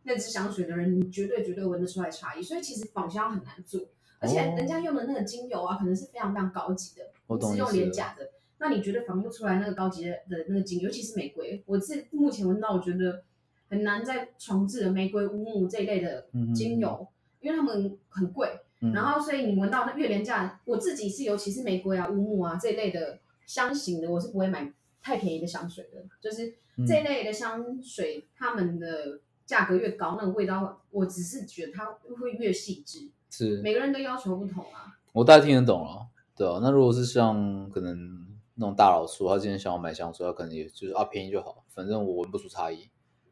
那支香水的人，你绝对绝对闻得出来差异。所以其实仿香很难做，而且哦人家用的那个精油啊，可能是非常非常高级的，你是用廉价的。那你绝对仿不出来那个高级的的那个精油，尤其是玫瑰。我是目前闻到，我觉得很难再重置的玫瑰、乌木这一类的精油，因为他们很贵。嗯然后所以你闻到那越廉价，我自己是尤其是玫瑰啊、乌木啊这一类的香型的，我是不会买太便宜的香水的。就是嗯这一类的香水，他们的价格越高，那个味道我只是觉得它会越细致。是每个人的要求不同啊。我大概听得懂了，对啊。那如果是像可能那种大佬说，他今天想要买香水，他可能也就是啊便宜就好，反正我闻不出差异。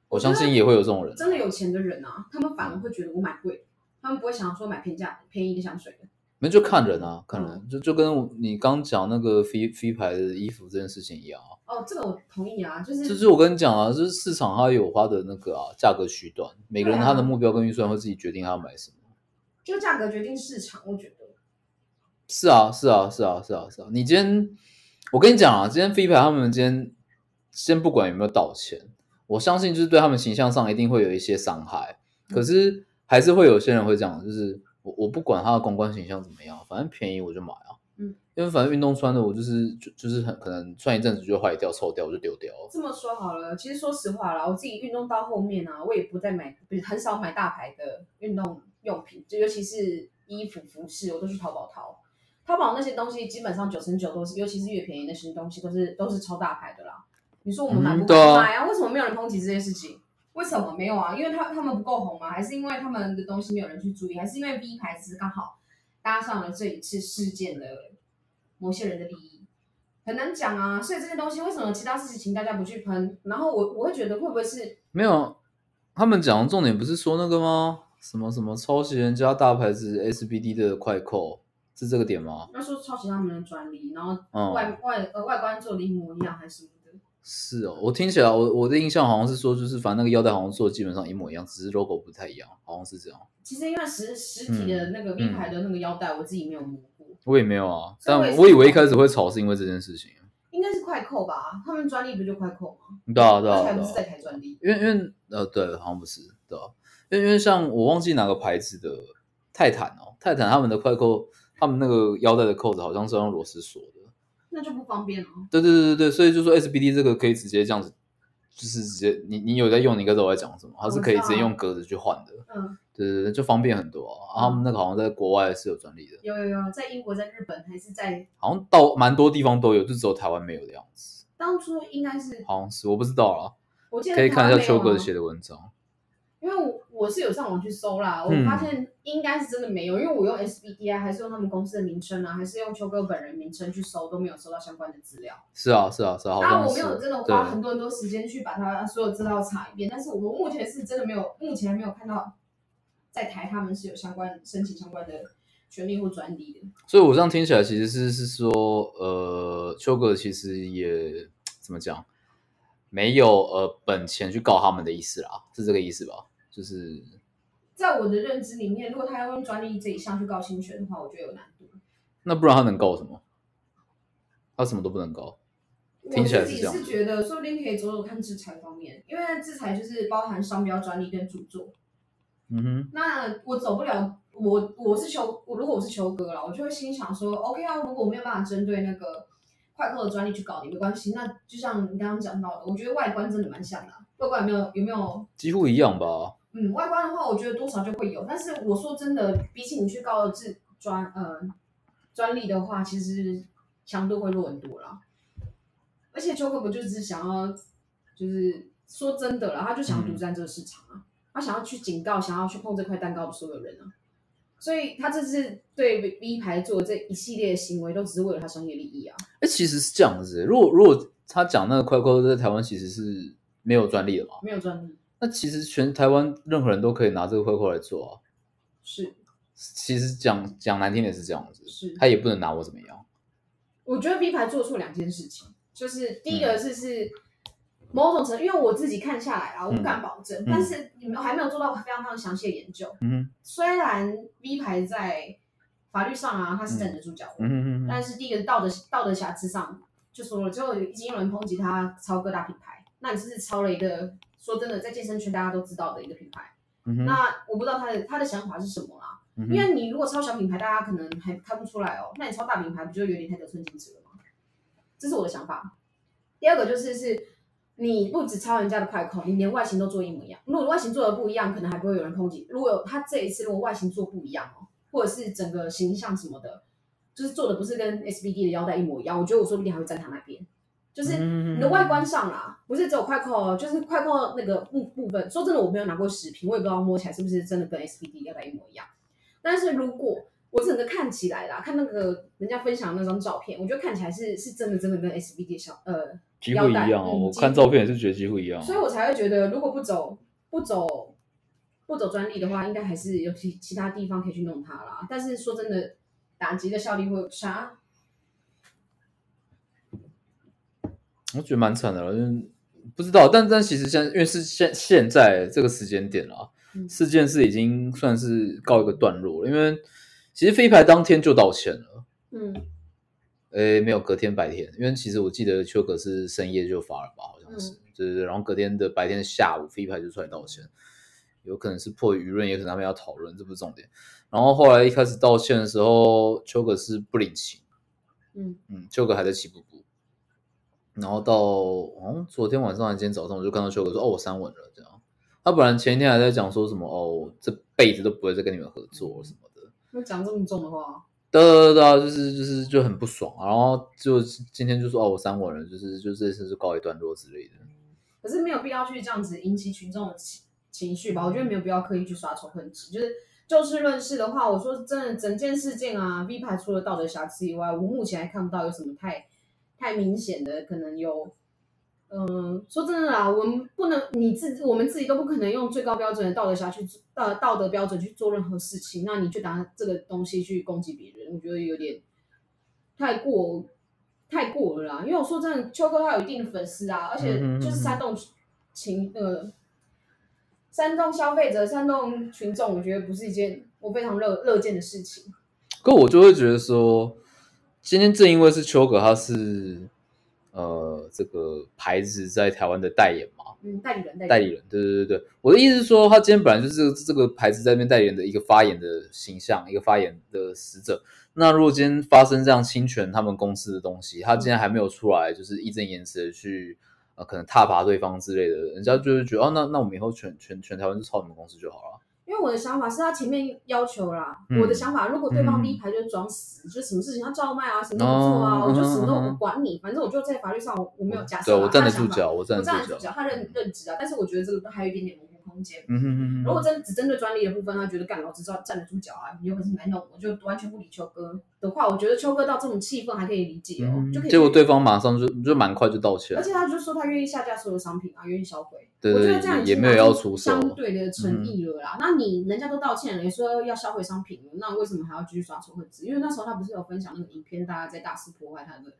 我相信也会有这种人，真的有钱的人啊，他们反而会觉得我买贵的，他们不会想说买平价便宜的香水的。那就看人啊，看人，嗯就就跟你刚讲那个飞飞牌的衣服这件事情一样啊。哦，这个我同意啊，就是就是我跟你讲啊，就是市场它有它的那个啊价格区段，每个人他的目标跟预算会自己决定他要买什么。就价格决定市场，我觉得。是啊，是啊，是啊，是啊，是啊。你今天，我跟你讲啊，今天飞牌他们今天先不管有没有道歉，我相信就是对他们形象上一定会有一些伤害。可是还是会有些人会讲，就是我我不管它的公关形象怎么样，反正便宜我就买啊。嗯，因为反正运动穿的我就是就就是很可能穿一阵子就会坏掉、臭掉，我就丢掉了。这么说好了，其实说实话啦，我自己运动到后面啊，我也不再买，很少买大牌的运动用品，就尤其是衣服、服饰，我都去淘宝淘。淘宝那些东西基本上九成九都是，尤其是越便宜那些东西都是都是超大牌的啦。你说我们买不嗯对啊买啊？为什么没有人抨击这件事情？为什么没有啊？因为他他们不够红吗？还是因为他们的东西没有人去注意？还是因为 V 牌只是刚好搭上了这一次事件的某些人的利益？很难讲啊。所以这些东西为什么其他事情大家不去喷？然后我我会觉得会不会是没有，他们讲的重点不是说那个吗？什么什么抄袭人家大牌子 SBD 的快扣，是这个点吗？要说抄袭他们的专利，然后嗯外、外呃外观做的一模一样还是什么的？是哦，我听起来我我的印象好像是说，就是反正那个腰带好像做的基本上一模一样，只是 logo 不太一样，好像是这样。其实因为实实体的那个嗯牌的那个腰带，我自己没有摸过，我也没有啊，但我以为一开始会吵是因为这件事情。应该是快扣吧？他们专利不就快扣吗？对啊，对啊，而且还不是。在台专利。因为因为呃，对，好像不是，对啊，因为因为像我忘记哪个牌子的泰坦哦，泰坦他们的快扣，他们那个腰带的扣子好像是用螺丝锁的。那就不方便了。对对对对对，所以就说 SBD 这个可以直接这样子，就是直接你你有在用，你应该知道我在讲什么，它是可以直接用格子去换的。嗯，对对对，就方便很多啊。啊他们那个好像在国外是有专利的，有有有，在英国、在日本还是在好像到蛮多地方都有，就只有台湾没有的样子。当初应该是，好像是我不知道啦，我记得可以看一下秋哥写的文章。因为我我是有上网去搜啦，我嗯发现应该是真的没有，因为我用 SBDI，还是用他们公司的名称啊，还是用秋哥本人名称去搜，都没有搜到相关的资料。是啊是啊是啊，好当然像是。我没有真的花很多很多时间去把它所有资料查一遍，但是我目前是真的没有，目前还没有看到在台他们是有相关申请相关的权利或专利的。所以我这样听起来其实是是说，呃，秋哥其实也怎么讲，没有呃本钱去告他们的意思啦，是这个意思吧？就是在我的认知里面，如果他要用专利这一项去告侵权的话，我觉得有难度。那不然他能告什么？他什么都不能告。听起来是这样我自己是觉得，说不定可以走走看制裁方面，因为制裁就是包含商标、专利跟著作。嗯哼，那我走不了，我我是求，我如果我是求哥了，我就会心想说，OK 啊，如果我没有办法针对那个快扣的专利去搞你，没关系。那就像你刚刚讲到的，我觉得外观真的蛮像的啊、外观有没有有没有？几乎一样吧。嗯，外观的话，我觉得多少就会有。但是我说真的，比起你去告制专呃专利的话，其实强度会弱很多啦。而且秋哥不就只是想要，就是说真的啦，他就想要独占这个市场啊，他想要去警告，想要去碰这块蛋糕的所有人啊。所以他这次对 V 牌做的这一系列的行为，都只是为了他商业利益啊。哎、其实是这样子。如果如果他讲那个快扣在台湾其实是没有专利的嘛，没有专利那其实全台湾任何人都可以拿这个快扣来做啊。是其实讲讲难听点是这样子，是，他也不能拿我怎么样。我觉得 V 牌做错两件事情，就是第一嗯个是是某种程度，因为我自己看下来啊，我不敢保证，嗯但是你们还没有做到非常非常详细的研究。嗯虽然 V 牌在法律上啊，它是站得住脚的，嗯哼嗯，但是第一个道德道德瑕疵上就说了，就已经有人抨击他抄各大品牌，那你就是抄了一个说真的，在健身圈大家都知道的一个品牌。嗯哼，那我不知道他的他的想法是什么啦，嗯因为你如果抄小品牌，大家可能还看不出来哦，那你抄大品牌不就有点太得寸进尺了吗？这是我的想法。第二个就是是，你不止抄人家的快扣，你连外形都做一模一样。如果外形做的不一样，可能还不会有人抨击。如果他这一次如果外形做不一样哦，或者是整个形象什么的，就是做的不是跟 SBD 的腰带一模一样，我觉得我说不定还会站他那边。就是你的外观上啦，不是只有快扣，就是快扣那个部部分。说真的，我没有拿过视频，我也不知道摸起来是不是真的跟 SBD 腰带一模一样。但是如果我整个看起来啦，看那个人家分享那张照片，我觉得看起来是是真的真的跟 SBD 小呃几乎一样哦。我看照片也是觉得几乎一样，所以我才会觉得，如果不走不走不走专利的话，应该还是有其其他地方可以去弄它啦。但是说真的，打击的效力会有差。我觉得蛮惨的了，不知道，但但其实现因为是现现在这个时间点了，事件是已经算是告一个段落了。因为其实飞牌当天就道歉了，嗯，诶，没有隔天白天，因为其实我记得秋哥是深夜就发了吧，好像是，对对对，然后隔天的白天下午飞牌就出来道歉，有可能是迫于舆论，也可能他们要讨论，这不是重点。然后后来一开始道歉的时候，秋哥是不领情，嗯嗯，秋哥还在气步步。然后到哦，昨天晚上还是今天早上，我就看到秋哥说：“哦，我删文了。”这样，他本来前一天还在讲说什么：“哦，这辈子都不会再跟你们合作什么的。”那讲这么重的话，对对对，就是就是就很不爽。然后就今天就说：“哦，我删文了。”就是就这次就告一段落之类的。可是没有必要去这样子引起群众的情情绪吧？我觉得没有必要刻意去刷仇恨值。就是就事论事的话，我说真的，整件事件啊，V 牌除了道德瑕疵以外，我目前还看不到有什么太。太明显的可能有，嗯，说真的啦，我们不能，你自我们自己都不可能用最高标准的道德下去道道德标准去做任何事情，那你就拿这个东西去攻击别人，我觉得有点太过太过了啦。因为我说真的，秋哥他有一定的粉丝啊，而且就是煽动情呃煽动消费者、煽动群众，我觉得不是一件我非常乐乐见的事情。可我就会觉得说。今天正因为是秋哥，他是呃这个牌子在台湾的代言嘛，嗯，代理人，代理人，对对对对，我的意思是说，他今天本来就是这个牌子在那边代言的一个发言的形象，一个发言的使者。那如果今天发生这样侵权他们公司的东西，他今天还没有出来，就是义正言辞的去呃可能踏伐对方之类的，人家就是觉得哦，那那我们以后全全全台湾就抄你们公司就好了。因为我的想法是他前面要求啦，我的想法如果对方第一排就装死，就什么事情他照卖啊，什么都不做啊，我就什么都不管你，反正我就在法律上我我没有假设。对我站得住脚，我站得住脚，他认认知啊，但是我觉得这个都还有一点点空间。嗯哼哼如果真只针对专利的部分，他觉得干老子知道站得住脚啊，你有本事来弄，我就完全不理秋哥的话，我觉得秋哥到这种气氛还可以理解哦，就可以。结果对方马上就就蛮快就道歉，而且他就说他愿意下架所有商品啊，愿意销毁。对我觉得这样也没有要出相对的诚意了啦。那你人家都道歉了，你说要销毁商品了，那为什么还要继续刷仇恨值？因为那时候他不是有分享那个影片，大家在大肆破坏他的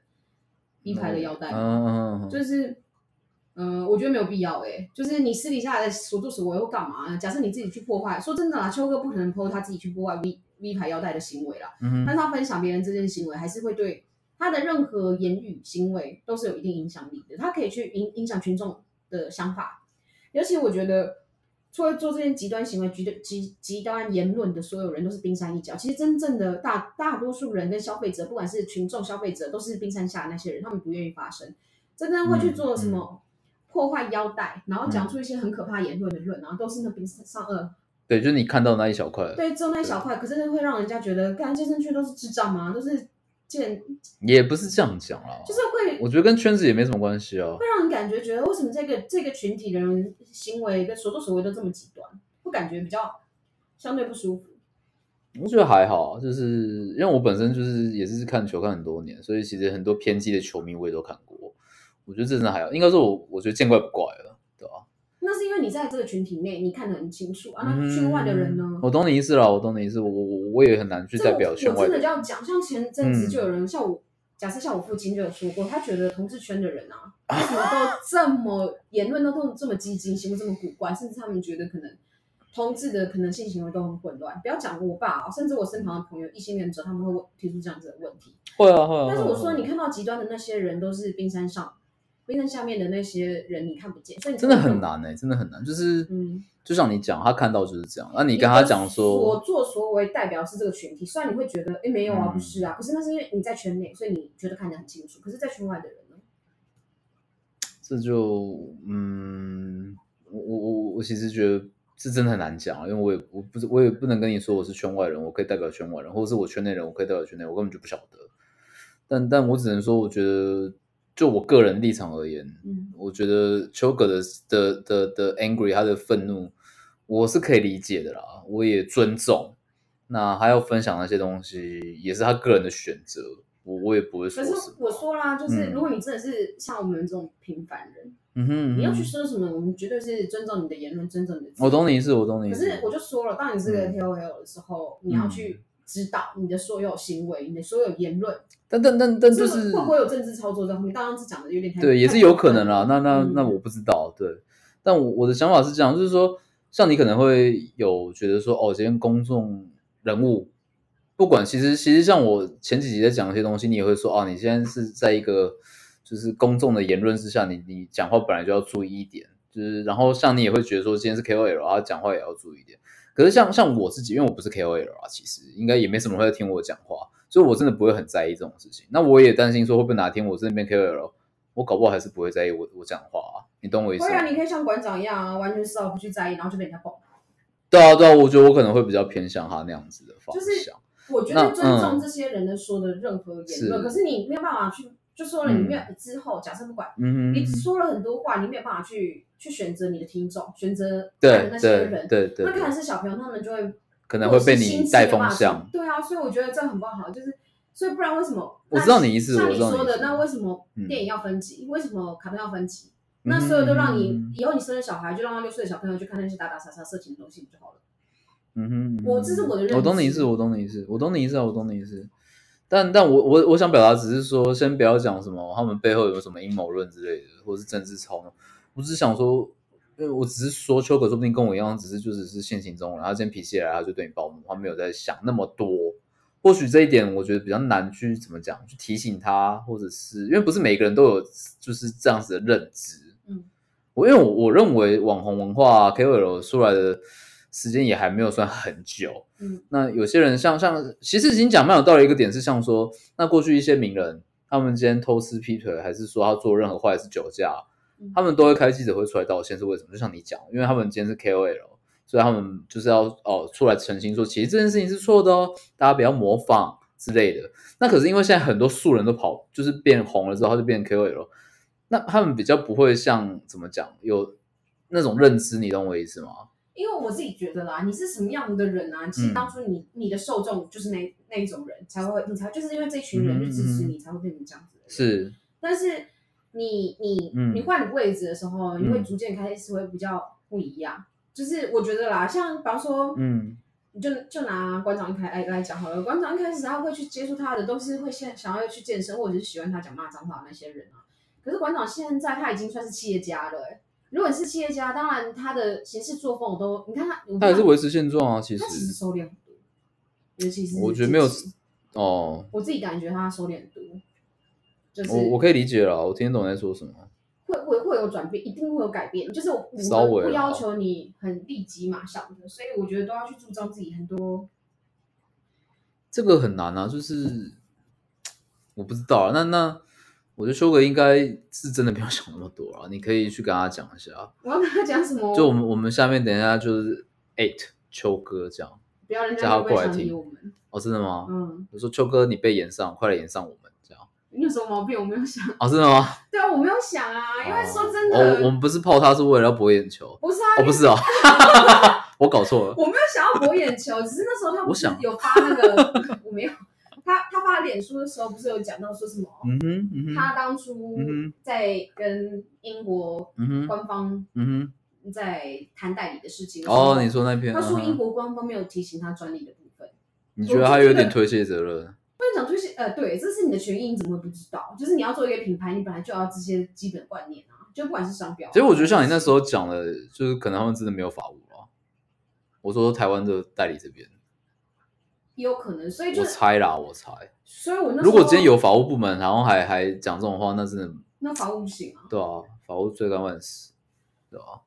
一排的腰带吗？就是，嗯，我觉得没有必要哎。就是你私底下的所作所为又干嘛？假设你自己去破坏，说真的啦，秋哥不可能破他自己去破坏 V V 牌腰带的行为啦。嗯但是他分享别人这件行为，还是会对他的任何言语行为都是有一定影响力的。他可以去影影响群众的想法。尤其我觉得，做做这件极端行为、极极极端言论的所有人都是冰山一角。其实真正的大大多数人跟消费者，不管是群众、消费者，都是冰山下那些人，他们不愿意发声。真正会去做什么破坏腰带，然后讲出一些很可怕言论的论，然后都是那冰山上颚，对，就是你看到那一小块，对，只有那一小块，可是会让人家觉得，干健身圈都是智障吗？都是。健也不是这样讲啦，就是会，我觉得跟圈子也没什么关系哦。会让人感觉觉得为什么这个这个群体的人行为跟所作所为都这么极端，会感觉比较相对不舒服。我觉得还好，就是因为我本身就是也是看球看很多年，所以其实很多偏激的球迷我也都看过。我觉得这真的还好，应该说我我觉得见怪不怪了。对吧那是因为你在这个群体内，你看得很清楚啊。那圈外的人呢？我懂你意思了，我懂你意思。我我我也很难去代表圈外。我真的要讲，像前阵子就有人像我，假设像我父亲就有说过，他觉得同志圈的人啊，为什么都这么言论都都这么激进，行为这么古怪，甚至他们觉得可能同志的可能性行为都很混乱。不要讲我爸，啊甚至我身旁的朋友异性恋者，他们会提出这样子的问题。会啊会啊。但是我说，你看到极端的那些人，都是冰山上。冰山下面的那些人你看不见，所以真的很难哎，真的很难。就是，嗯，就像你讲，他看到就是这样。那你跟他讲所说，作所为代表是这个群体，虽然你会觉得，哎，没有啊，嗯不是啊，可是那是因为你在圈内，所以你觉得看得很清楚。可是，在圈外的人呢？这就嗯，我我我我其实觉得是真的很难讲，因为我也我不是我也不能跟你说我是圈外人，我可以代表圈外人，或者是我圈内人，我可以代表圈内人，我根本就不晓得。但但我只能说，我觉得就我个人立场而言，嗯，我觉得丘格的的的的 angry，他的愤怒，我是可以理解的啦，我也尊重。那他要分享那些东西，也是他个人的选择，我我也不会说可是。我说啦，就是嗯如果你真的是像我们这种平凡人，嗯哼，你要去说什么，我们绝对是尊重你的言论，尊重你的。我懂你意思，我懂你意思。可是我就说了，当你是个嗯 KOL 的时候，你要去知道你的所有行为、你的所有言论，但但但但就是会不会有政治操作在后面？刚刚是讲的有点太对，也是有可能啦。那那嗯那我不知道，对。但我我的想法是这样，就是说，像你可能会有觉得说，哦，今天公众人物，不管其实其实像我前几集在讲一些东西，你也会说，哦，你现在是在一个就是公众的言论之下，你你讲话本来就要注意一点，就是然后像你也会觉得说，今天是 KOL 啊，讲话也要注意一点。可是像像我自己，因为我不是 KOL 啊，其实应该也没什么人会听我讲话，所以我真的不会很在意这种事情。那我也担心说，会不会哪天我这边 KOL，我搞不好还是不会在意我我讲话啊，你懂我意思吗？会啊，你可以像馆长一样啊，完全丝毫不去在意，然后就被人家爆。对啊，对啊，我觉得我可能会比较偏向他那样子的方就是向。我觉得尊重嗯这些人的说的任何言论，是可是你没有办法去，就说了，你没有嗯之后，假设不管嗯哼，你说了很多话，你没有办法去去选择你的听众，选择那些对人。对对那可能，是小朋友，他们就会可能会被你带风向。对啊，所以我觉得这很不好，就是所以不然为什么？我知道你意思像我你说的，那为什么嗯电影要分级？为什么卡通要分级？那所有都让你嗯以后你生了小孩，就让他六岁的小朋友去看那些打打杀杀、色情的东西不就好了？嗯哼，我这是我的认知我懂你意思，我懂你意思，我懂你意思啊，我懂你意思。但但我我我想表达只是说，先不要讲什么他们背后有什么阴谋论之类的，或者是政治操弄。我只是想说，我只是说秋可说不定跟我一样，只是就只是性情中然后今天脾气来，他就对你暴怒，他没有在想那么多。或许这一点我觉得比较难去怎么讲，去提醒他，或者是因为不是每个人都有就是这样子的认知。嗯，我因为我我认为网红文化、KOL 出来的时间也还没有算很久。嗯，那有些人像像，其实已经讲蛮有道理一个点是，像说，那过去一些名人，他们今天偷吃劈腿，还是说他做任何坏事酒驾，嗯他们都会开记者会出来道歉，是为什么？就像你讲，因为他们今天是 KOL，所以他们就是要哦出来澄清说，其实这件事情是错的哦，大家不要模仿之类的。那可是因为现在很多素人都跑，就是变红了之后，他就变 KOL，那他们比较不会像怎么讲，有那种认知，你懂我意思吗？因为我自己觉得啦，你是什么样的人啊？其实嗯当初你你的受众就是那那一种人，才会你才就是因为这群人去支持你，才会变成这样子的人。是，但是你你、嗯你换位置的时候，你会嗯逐渐开始会比较不一样。就是我觉得啦，像比方说，嗯你就就拿馆长一开来来讲好了，馆长一开始他会去接触他的，都是会现想要去健身，或者是喜欢他讲骂脏话的那些人啊。可是馆长现在他已经算是企业家了、欸，如果你是企业家，当然他的行事作风我都，你看他，他也是维持现状啊，其实他其实收敛很多，尤其是我觉得没有哦，我自己感觉他收敛就是我我可以理解了，我听得懂你在说什么。会会会有转变，一定会有改变。就是我们稍微啦不要求你很立即马上的，所以我觉得都要去注重自己很多。这个很难啊，就是我不知道啊。那那我觉得修哥应该是真的不要想那么多啊，你可以去跟他讲一下。我要跟他讲什么？就我们我们下面等一下就是 eight 秋哥这样。不要人叫他家过来听我们。哦，真的吗？嗯，我说秋哥你被延上，快来延上我们。你有什么毛病？我没有想。哦，真的吗？对啊，我没有想啊，因为说真哦，的，我们不是泡他是为了要博眼球。不是啊，哦，不是哦，我搞错了。我没有想要博眼球，只是那时候他不想有发那个，我没有。他他发脸书的时候不是有讲到说什么？嗯哼，嗯哼，他当初嗯在跟英国嗯哼，官方嗯在谈代理的事情哦，你说那篇，他说英国官方没有提醒他专利的部分，你觉得他有点推卸责任？不能讲推卸，呃，对，这是你的权益，你怎么会不知道？就是你要做一个品牌，你本来就要这些基本观念啊，就不管是商标啊。其实我觉得像你那时候讲的，就是可能他们真的没有法务啊。我说台湾的代理这边，也有可能，所以就我是，猜啦，我猜。所以我如果今天有法务部门，然后还还讲这种话，那真的那法务不行啊，对啊，法务罪该万死，对吧、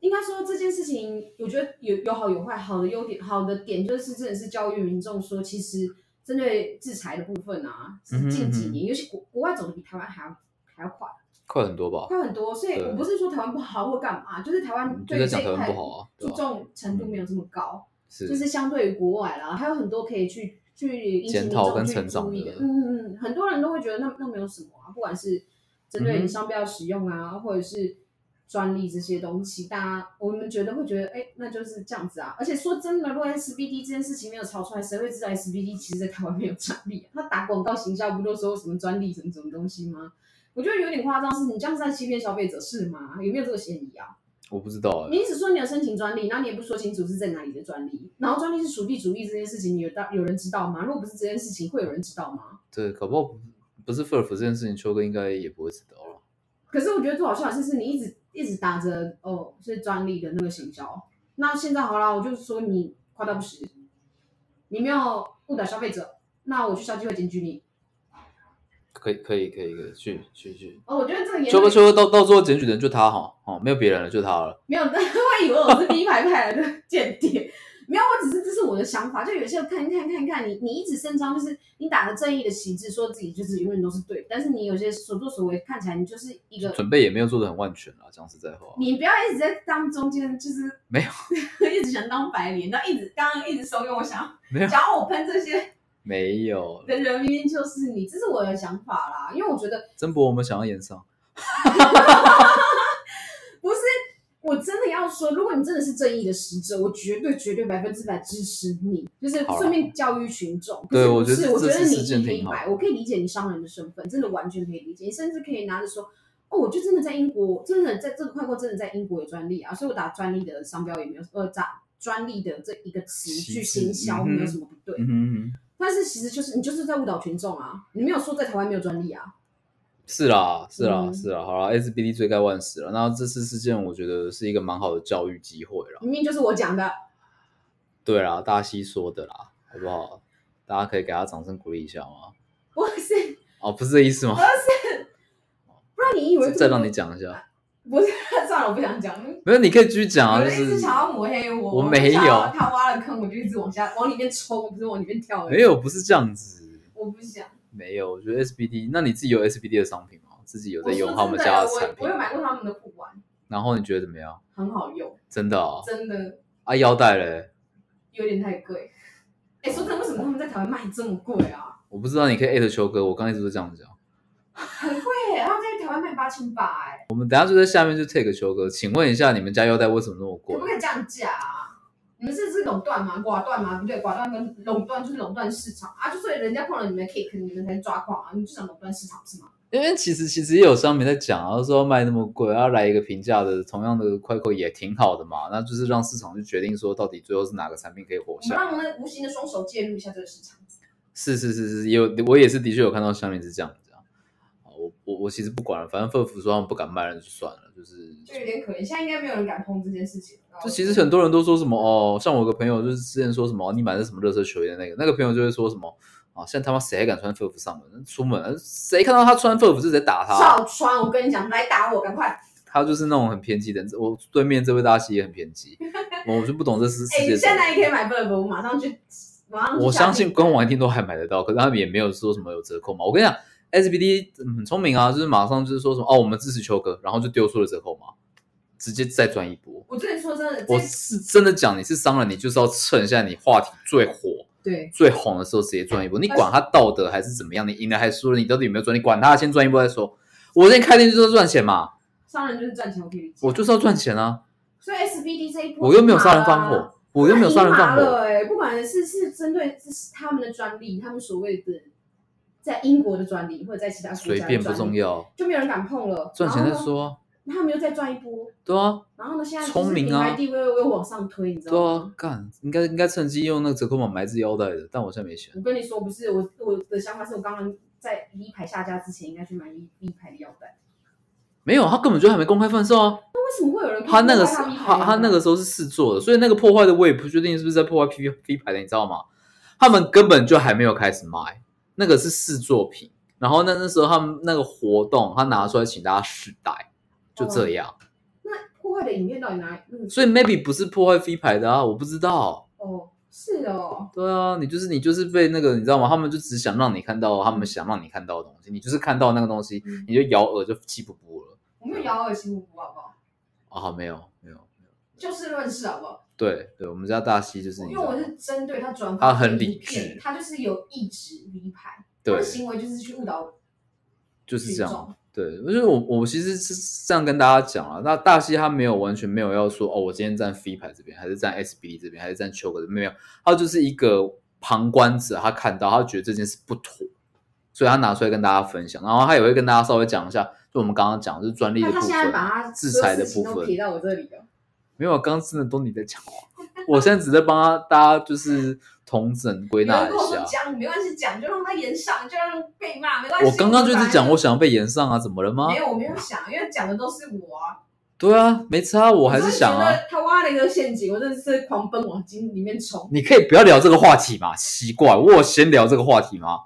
应该说这件事情，我觉得有有好有坏。好的优点，好的点就是真的是教育民众说，其实针对制裁的部分啊，是近几年，尤其国国外走的比台湾还要还要快，快很多吧？快很多。所以我不是说台湾不好或干嘛，就是台湾对这一块注重程度没有这么高，就是相对于国外啦，还有很多可以去去检讨跟成长的。嗯嗯嗯，很多人都会觉得那那没有什么啊，不管是针对你商标使用啊，或者是。专利这些东西，大家我们觉得会觉得，哎，那就是这样子啊。而且说真的，如果 SBD 这件事情没有炒出来，谁会知道 SBD 其实在台湾没有专利？啊他打广告行销不都说什么专利什么什么东西吗？我觉得有点夸张，是你这样是在欺骗消费者是吗？有没有这个嫌疑啊？我不知道啊。你只说你有申请专利，然后你也不说清楚是在哪里的专利，然后专利是属地主义这件事情，有大有人知道吗？如果不是这件事情，会有人知道吗？对，搞不好不是 FIRF 这件事情，秋哥应该也不会知道了。可是我觉得最好笑的是，是你一直。一直打着哦是专利的那个行销，那现在好了，我就说你夸大不实，你没有误导消费者，那我去消基会检举你。可以可以可以可以去去去。哦，我觉得这个秋哥秋哥到到最后检举的人就他哈哦，没有别人了，就他了。没有，他会以为我是第一排派来的 间谍。没有，我只是这是我的想法。就有些人看看看看你，你一直声张就是你打着正义的旗帜，说自己就是永远都是对。但是你有些所作所为看起来你就是一个准备也没有做的很万全啊，讲实在话。你不要一直在当中间，就是没有 一直想当白脸，然后一直刚刚一直怂恿我想没有想要我喷这些没有的人，明明就是你，这是我的想法啦。因为我觉得曾博我们想要演上。我真的要说，如果你真的是正义的使者，我绝对绝对百分之百支持你，就是顺便教育群众。对，我觉得我觉得你可以白，我可以理解你商人的身份，真的完全可以理解。你甚至可以拿着说，哦，我就真的在英国，真的在这个快过，真的在英国有专利啊，所以我打专利的商标也没有，呃，打专利的这一个词去行销没有什么不对。但是其实就是你就是在误导群众啊，你没有说在台湾没有专利啊。是啦，是啦，是啦，好啦 s b d 罪该万死了。那这次事件，我觉得是一个蛮好的教育机会了。明明就是我讲的。对啦，大西说的啦，好不好？大家可以给他掌声鼓励一下吗？不是。哦，不是这意思吗？不是。不然你以为再让你讲一下？不是，算了，我不想讲。没有，你可以继续讲啊。就是一直想要抹黑我，我没有。他挖了坑，我就一直往下往里面冲，不是往里面跳。没有，不是这样子。我不想。没有，我觉得 SBD，那你自己有 SBD 的商品吗？自己有在用他们家的产品？我有买过他们的护腕，然后你觉得怎么样？很好用，真的啊，真的。啊，腰带嘞？有点太贵。哎，说真的，为什么他们在台湾卖这么贵啊？我不知道，你可以艾特秋哥，我刚一直都这样讲。很贵耶，他们在台湾卖八千八哎。我们等下就在下面就 take 秋哥，请问一下，你们家腰带为什么那么贵？可不可以降价啊？你们是是垄断吗？寡断吗？不对，寡断跟垄断就是垄断市场啊！就所以人家碰了你们 kick，你们才抓狂啊！你们就想垄断市场是吗？因为其实其实也有商品在讲啊，说卖那么贵，要来一个平价的，同样的快扣也挺好的嘛。那就是让市场去决定说，到底最后是哪个产品可以活下。让那无形的双手介入一下这个市场。是是是是，有我也是的确有看到下面是这样。我我我其实不管了，反正客服说他们不敢卖了就算了。就是就有点可怜，现在应该没有人敢碰这件事情。就其实很多人都说什么哦，像我个朋友就是之前说什么你买的什么热色球衣的那个，那个朋友就会说什么啊，现在他妈谁还敢穿 FUF 上门？出门谁看到他穿 FUF 就直接打他。少穿，我跟你讲，来打我，赶快。他就是那种很偏激的人，我对面这位大西也很偏激，我就不懂这是世界。现在也可以买 FUF，我马上去，马上。我相信官网一定都还买得到，可是他们也没有说什么有折扣嘛。我跟你讲。SBD 很聪明啊，就是马上就是说什么哦，我们支持秋哥，然后就丢出了折扣码，直接再赚一波。我跟你说真的，我是真的讲，你是商人，你就是要趁现在你话题最火、对最红的时候直接赚一波。你管他道德还是怎么样，你赢了还是输了，你到底有没有赚？你管他，先赚一波再说。我今天开店就是赚钱嘛，商人就是赚钱，我可以理解。我就是要赚钱啊。所以 SBD 这一波，我又没有杀人放火，我又没有杀人放火。哎，不管是是针对是他们的专利，他们所谓的。在英国的专利或者在其他国家，随便不重要，就没有人敢碰了。赚钱再说，那他们又再赚一波。对啊。然后呢？现在聪明啊，地位又往上推，你知道吗？对啊，干，应该应该趁机用那个折扣码买只腰带的，但我现在没钱。我跟你说，不是我我的想法是我刚刚在 V 牌下架之前，应该去买 V V 牌的腰带。没有，他根本就还没公开贩售啊。那为什么会有人？他那个他他那个时候是试做的，所以那个破坏的我也不确定是不是在破坏 P V 牌的，你知道吗？他们根本就还没有开始卖，那个是试作品。然后那那时候他们那个活动，他拿出来请大家试戴，就这样。那破坏的影片到底哪那个？所以 maybe 不是破坏飞牌的啊，我不知道。哦，是哦，对啊，你就是你就是被那个你知道吗？他们就只想让你看到他们想让你看到的东西，你就是看到那个东西，嗯你就咬耳就气不不了我没有咬耳气不服，好不好？啊？没有没有，就事论事，好不好？对对，我们家大西就是因为我是针对他转他很理智他就是有意指 V 牌，他对的行为就是去误导就是这样。对，我觉得我我其实是这样跟大家讲啊，那大西他没有完全没有要说哦，我今天站 V 牌这边，还是站 SBD 这边，还是站秋哥这边，没有，他就是一个旁观者，他看到他觉得这件事不妥，所以他拿出来跟大家分享，然后他也会跟大家稍微讲一下，就我们刚刚讲的就是专利的部那他现在分，把他制裁的部分所有事情都撇到我这里了。没有，刚刚真的都你在讲话，我现在只在帮他大家就是统整归纳一下。讲没关系，讲就让他延上，就让被骂没关系。我刚刚就一直讲，我想要被延上啊，怎么了吗没？有，我没有想，因为讲的都是我啊。对啊，没差，我还是想啊他挖了一个陷阱，我真的是狂奔往金里面冲。你可以不要聊这个话题嘛？奇怪，我有先聊这个话题吗？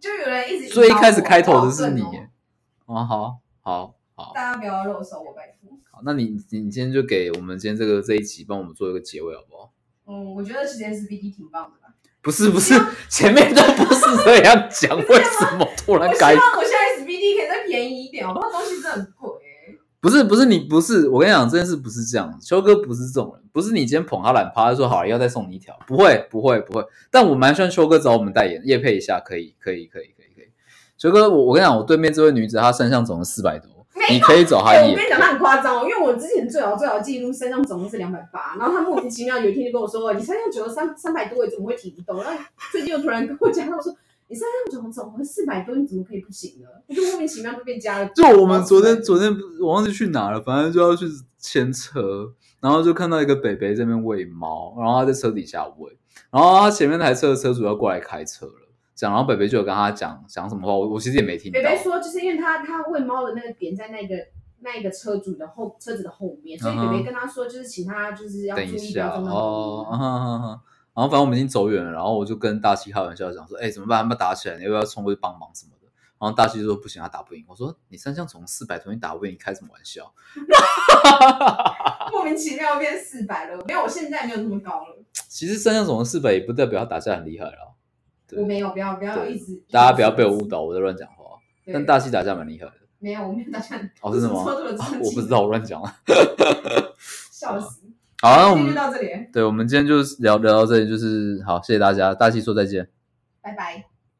就有人一直最一开始开头的是你哦好，好，好，大家不要肉手我，拜托。好，那你你你今天就给我们今天这个这一集帮我们做一个结尾好不好？嗯，我觉得其实 SBD 挺棒的啦。不是不是，前面都不是这样讲，为什么突然我希改？望我现在 SBD 可以再便宜一点，好不好？东西真的很贵欸。不是不是你不是，我跟你讲这件事不是这样，秋哥不是这种人，不是你今天捧他懒趴，他说好要再送你一条，不会不会不会，但我蛮希望秋哥找我们代言叶配一下，可以可以可以可以可以。秋哥，我我跟你讲，我对面这位女子她身上总共四百多，你可以找她哎、我叶跟你讲，他很夸张哦，因为我之前最好最好记录身上总共是两百八，然后他莫名其妙有一天就跟我说，你身上总共三三百多，你怎么会提不动？然后最近又突然跟我讲，他说你身上总总共四百多，你怎么可以不行呢？我就莫名其妙就被加了。就我们昨天昨天我忘记去哪了，反正就要去牵车，然后就看到一个北北在那边喂猫，然后他在车底下喂，然后他前面那台车的车主要过来开车了，讲，然后北北就有跟他讲讲什么话，我我其实也没听到北。北说，就是因为他他喂猫的那个点在那个那一个车主的后车子的后面，所以北北跟他说，就是请他就是要注等一意不要下撞到哦，嗯哼哼哼然后反正我们已经走远了，然后我就跟大西开玩笑讲说，哎，怎么办？他们打起来，你要不要冲过去帮忙什么的？然后大西就说不行，他打不赢。我说你三项从四百多，你打不赢，你开什么玩笑？莫名其妙变四百了，没有，我现在没有那么高了。其实三项总的四百也不代表他打架很厉害啦。对我没有，不要不要对一直，大家不要被我误导，我在乱讲话。但大西打架蛮厉害的。没有，我没有打架。哦，真的吗？我只是什么我不知道，我乱讲了。笑死。好，那我们今天就到这里，对，我们今天就聊聊到这里，就是好，谢谢大家，大西说再见。拜拜。